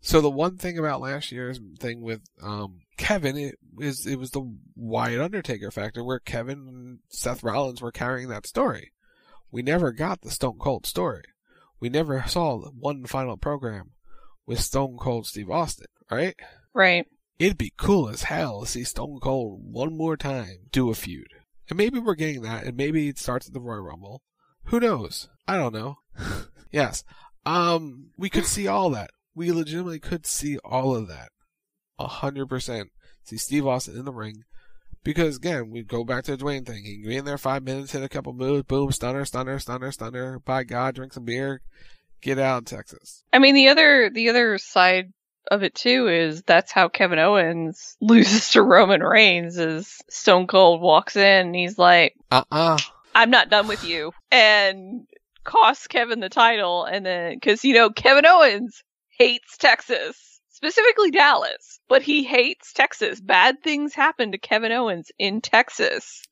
So the one thing about last year's thing with um Kevin it is it was the Wyatt Undertaker factor where Kevin and Seth Rollins were carrying that story. We never got the Stone Cold story. We never saw one final program with Stone Cold Steve Austin, right? Right. It'd be cool as hell to see Stone Cold one more time do a feud. And maybe we're getting that, and maybe it starts at the Royal Rumble. Who knows? I don't know. yes. Um, we could see all that. We legitimately could see all of that. A hundred percent. See Steve Austin in the ring. Because again, we go back to the Dwayne thing. He can be in there five minutes, hit a couple moves, boom, stunner, stunner, stunner, stunner. By God, drink some beer, get out, of Texas. I mean, the other the other side of it too is that's how Kevin Owens loses to Roman Reigns. Is Stone Cold walks in, and he's like, Uh uh "I'm not done with you," and costs Kevin the title, and then because you know Kevin Owens hates Texas, specifically Dallas, but he hates Texas. Bad things happen to Kevin Owens in Texas.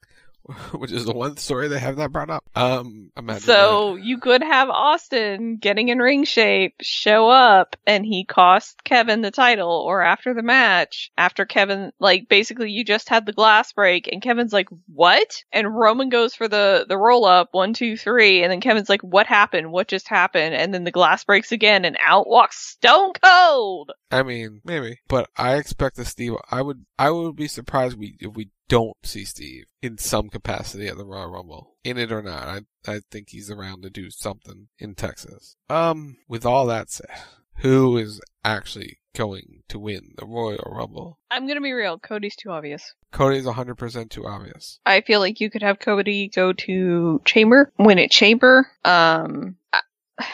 Which is the one story they have not brought up. Um, So you could have Austin getting in ring shape, show up, and he cost Kevin the title, or after the match, after Kevin, like basically you just had the glass break, and Kevin's like, "What?" And Roman goes for the the roll up, one, two, three, and then Kevin's like, "What happened? What just happened?" And then the glass breaks again, and out walks Stone Cold. I mean, maybe, but I expect the Steve. I would, I would be surprised we if we don't see Steve in some capacity at the Royal Rumble, in it or not. I, I think he's around to do something in Texas. Um, with all that said, who is actually going to win the Royal Rumble? I'm gonna be real, Cody's too obvious. Cody's 100% too obvious. I feel like you could have Cody go to Chamber, win at Chamber. Um, I,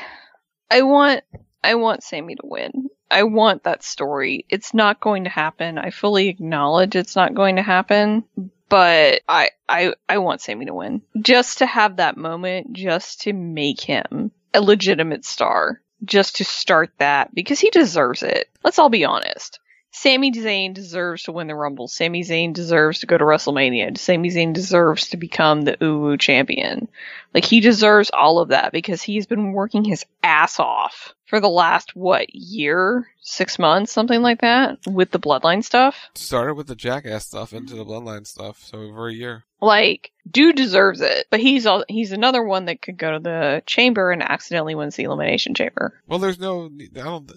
I want, I want Sami to win. I want that story. It's not going to happen. I fully acknowledge it's not going to happen, but I, I, I want Sami to win. Just to have that moment, just to make him a legitimate star. Just to start that, because he deserves it. Let's all be honest. Sami Zayn deserves to win the Rumble. Sami Zayn deserves to go to WrestleMania. Sami Zayn deserves to become the Uwu champion. Like he deserves all of that because he's been working his ass off for the last what year, six months, something like that, with the Bloodline stuff. Started with the Jackass stuff into the Bloodline stuff, so over a year. Like, dude deserves it, but he's all, he's another one that could go to the chamber and accidentally wins the elimination chamber. Well, there's no, I don't,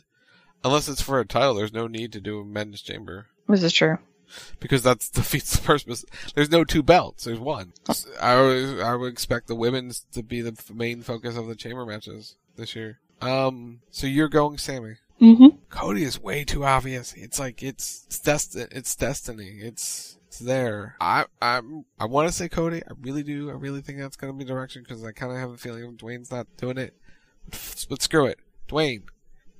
unless it's for a title, there's no need to do a men's chamber. This is true. because that defeats the purpose. There's no two belts. There's one. I would, I would expect the women's to be the main focus of the chamber matches this year. Um, so you're going Sami. Mm-hmm. Cody is way too obvious. It's like it's it's destiny. It's destiny. It's it's there. I I'm I want to say Cody. I really do. I really think that's gonna be direction because I kind of have a feeling Dwayne's not doing it. But, but screw it, Dwayne.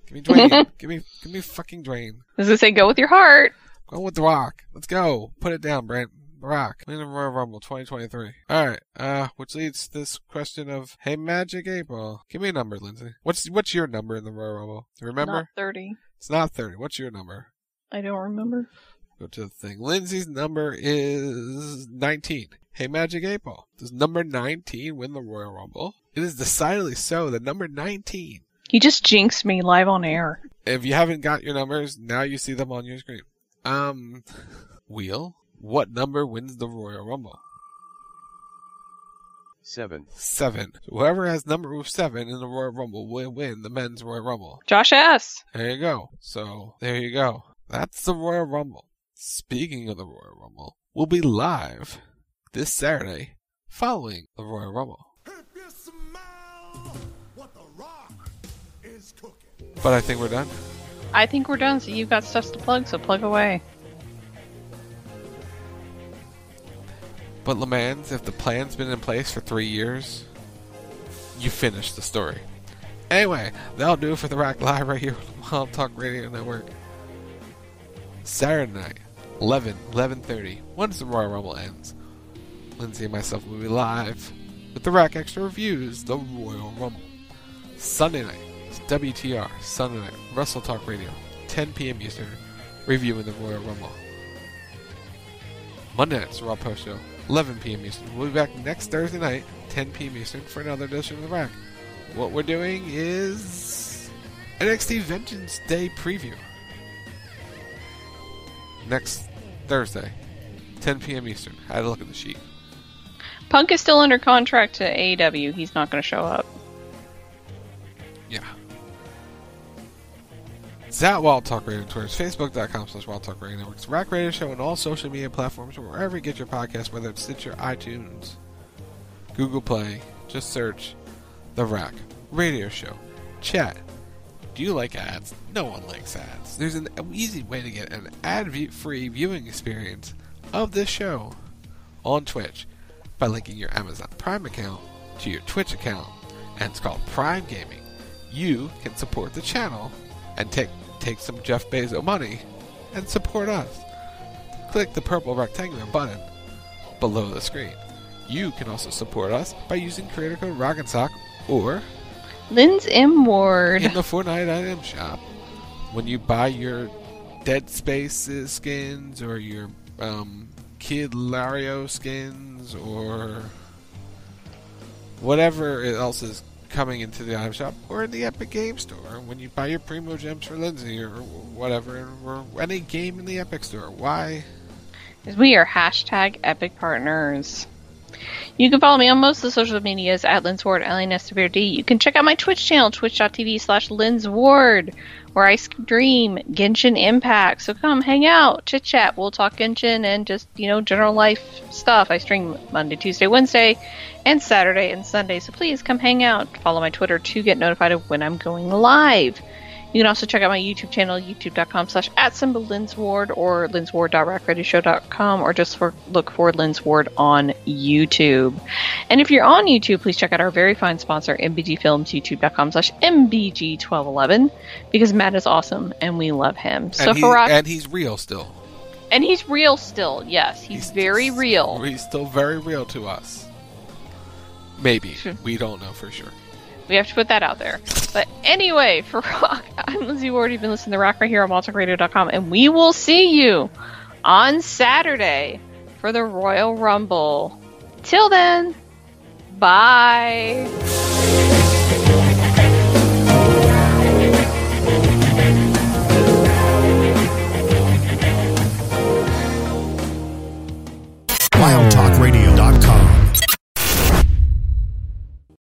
Give me Dwayne. give me give me fucking Dwayne. Does it say go with your heart? Go with the Rock. Let's go. Put it down, Brent. The Rock. Win the Royal Rumble 2023. Alright, uh, which leads to this question of, hey, Magic 8 Ball. Give me a number, Lindsey. What's, what's your number in the Royal Rumble? Do you remember? Not 30. It's not 30. What's your number? I don't remember. Go to the thing. Lindsey's number is 19. Hey, Magic 8 Ball. Does number 19 win the Royal Rumble? It is decidedly so. The number 19. You just jinxed me live on air. If you haven't got your numbers, now you see them on your screen. Um, Wheel, what number wins the Royal Rumble? Seven. Seven. Whoever has number seven in the Royal Rumble will win the men's Royal Rumble. Josh S. There you go. So there you go. That's the Royal Rumble. Speaking of the Royal Rumble, we'll be live this Saturday following the Royal Rumble. But I think we're done. I think we're done, so you've got stuff to plug, so plug away. But Lemans, if the plan's been in place for three years, you finish the story. Anyway, that'll do it for the Rack Live right here on the Wild Talk Radio Network. Saturday night, 11, 11.30, once the Royal Rumble ends, Lindsey and myself will be live with the Rack Extra Reviews, the Royal Rumble. Sunday night, it's WTR, Sunday night, Russell Talk Radio, 10 p.m. Eastern, reviewing the Royal Rumble. Monday night's Raw Post Show, 11 p.m. Eastern. We'll be back next Thursday night, 10 p.m. Eastern, for another edition of the Rack. What we're doing is NXT Vengeance Day preview. Next Thursday, 10 p.m. Eastern. I had a look at the sheet. Punk is still under contract to AEW. He's not going to show up. Yeah. It's at Wild Talk Radio Twitter. It's Facebook.com slash Wild Talk Radio Network. It's Rack Radio Show on all social media platforms or wherever you get your podcast, whether it's Stitcher, iTunes, Google Play. Just search The Rack Radio Show. Chat. Do you like ads? No one likes ads. There's an easy way to get an ad-free viewing experience of this show on Twitch by linking your Amazon Prime account to your Twitch account, and it's called Prime Gaming. You can support the channel and take take some Jeff Bezos money and support us. Click the purple rectangular button below the screen. You can also support us by using creator code ROCK'n'SOCK or Lynn's M Ward. in the Fortnite item shop when you buy your Dead Spaces skins or your um, Kid Lario skins or whatever else is coming into the item shop or in the Epic Game Store when you buy your Primogems for Lindsey or whatever or any game in the Epic Store. Why? Because we are hashtag epic partners. You can follow me on most of the social medias at Lynn's Ward. You can check out my Twitch channel, twitch.tv slash Ward, where I stream Genshin Impact. So come hang out, chit chat. We'll talk Genshin and just, you know, general life stuff. I stream Monday, Tuesday, Wednesday, and Saturday and Sunday. So please come hang out. Follow my Twitter to get notified of when I'm going live. You can also check out my YouTube channel, youtube.com slash at symbol Lynn's Ward or lynsward.rackradioshow.com or just for, look for Lynn's Ward on YouTube. And if you're on YouTube, please check out our very fine sponsor, MBG Films, youtube.com slash MBG1211 because Matt is awesome and we love him. So and, he, for Rock, and he's real still. and he's real still. Yes, he's, very real. He's still very real to us. Maybe. Hmm. We don't know for sure. We have to put that out there. But anyway, for Rock, I'm Lindsey Ward. You've been listening to Rock right here on MaltechRadio.com, and we will see you on Saturday for the Royal Rumble. Till then, bye. Wild Talk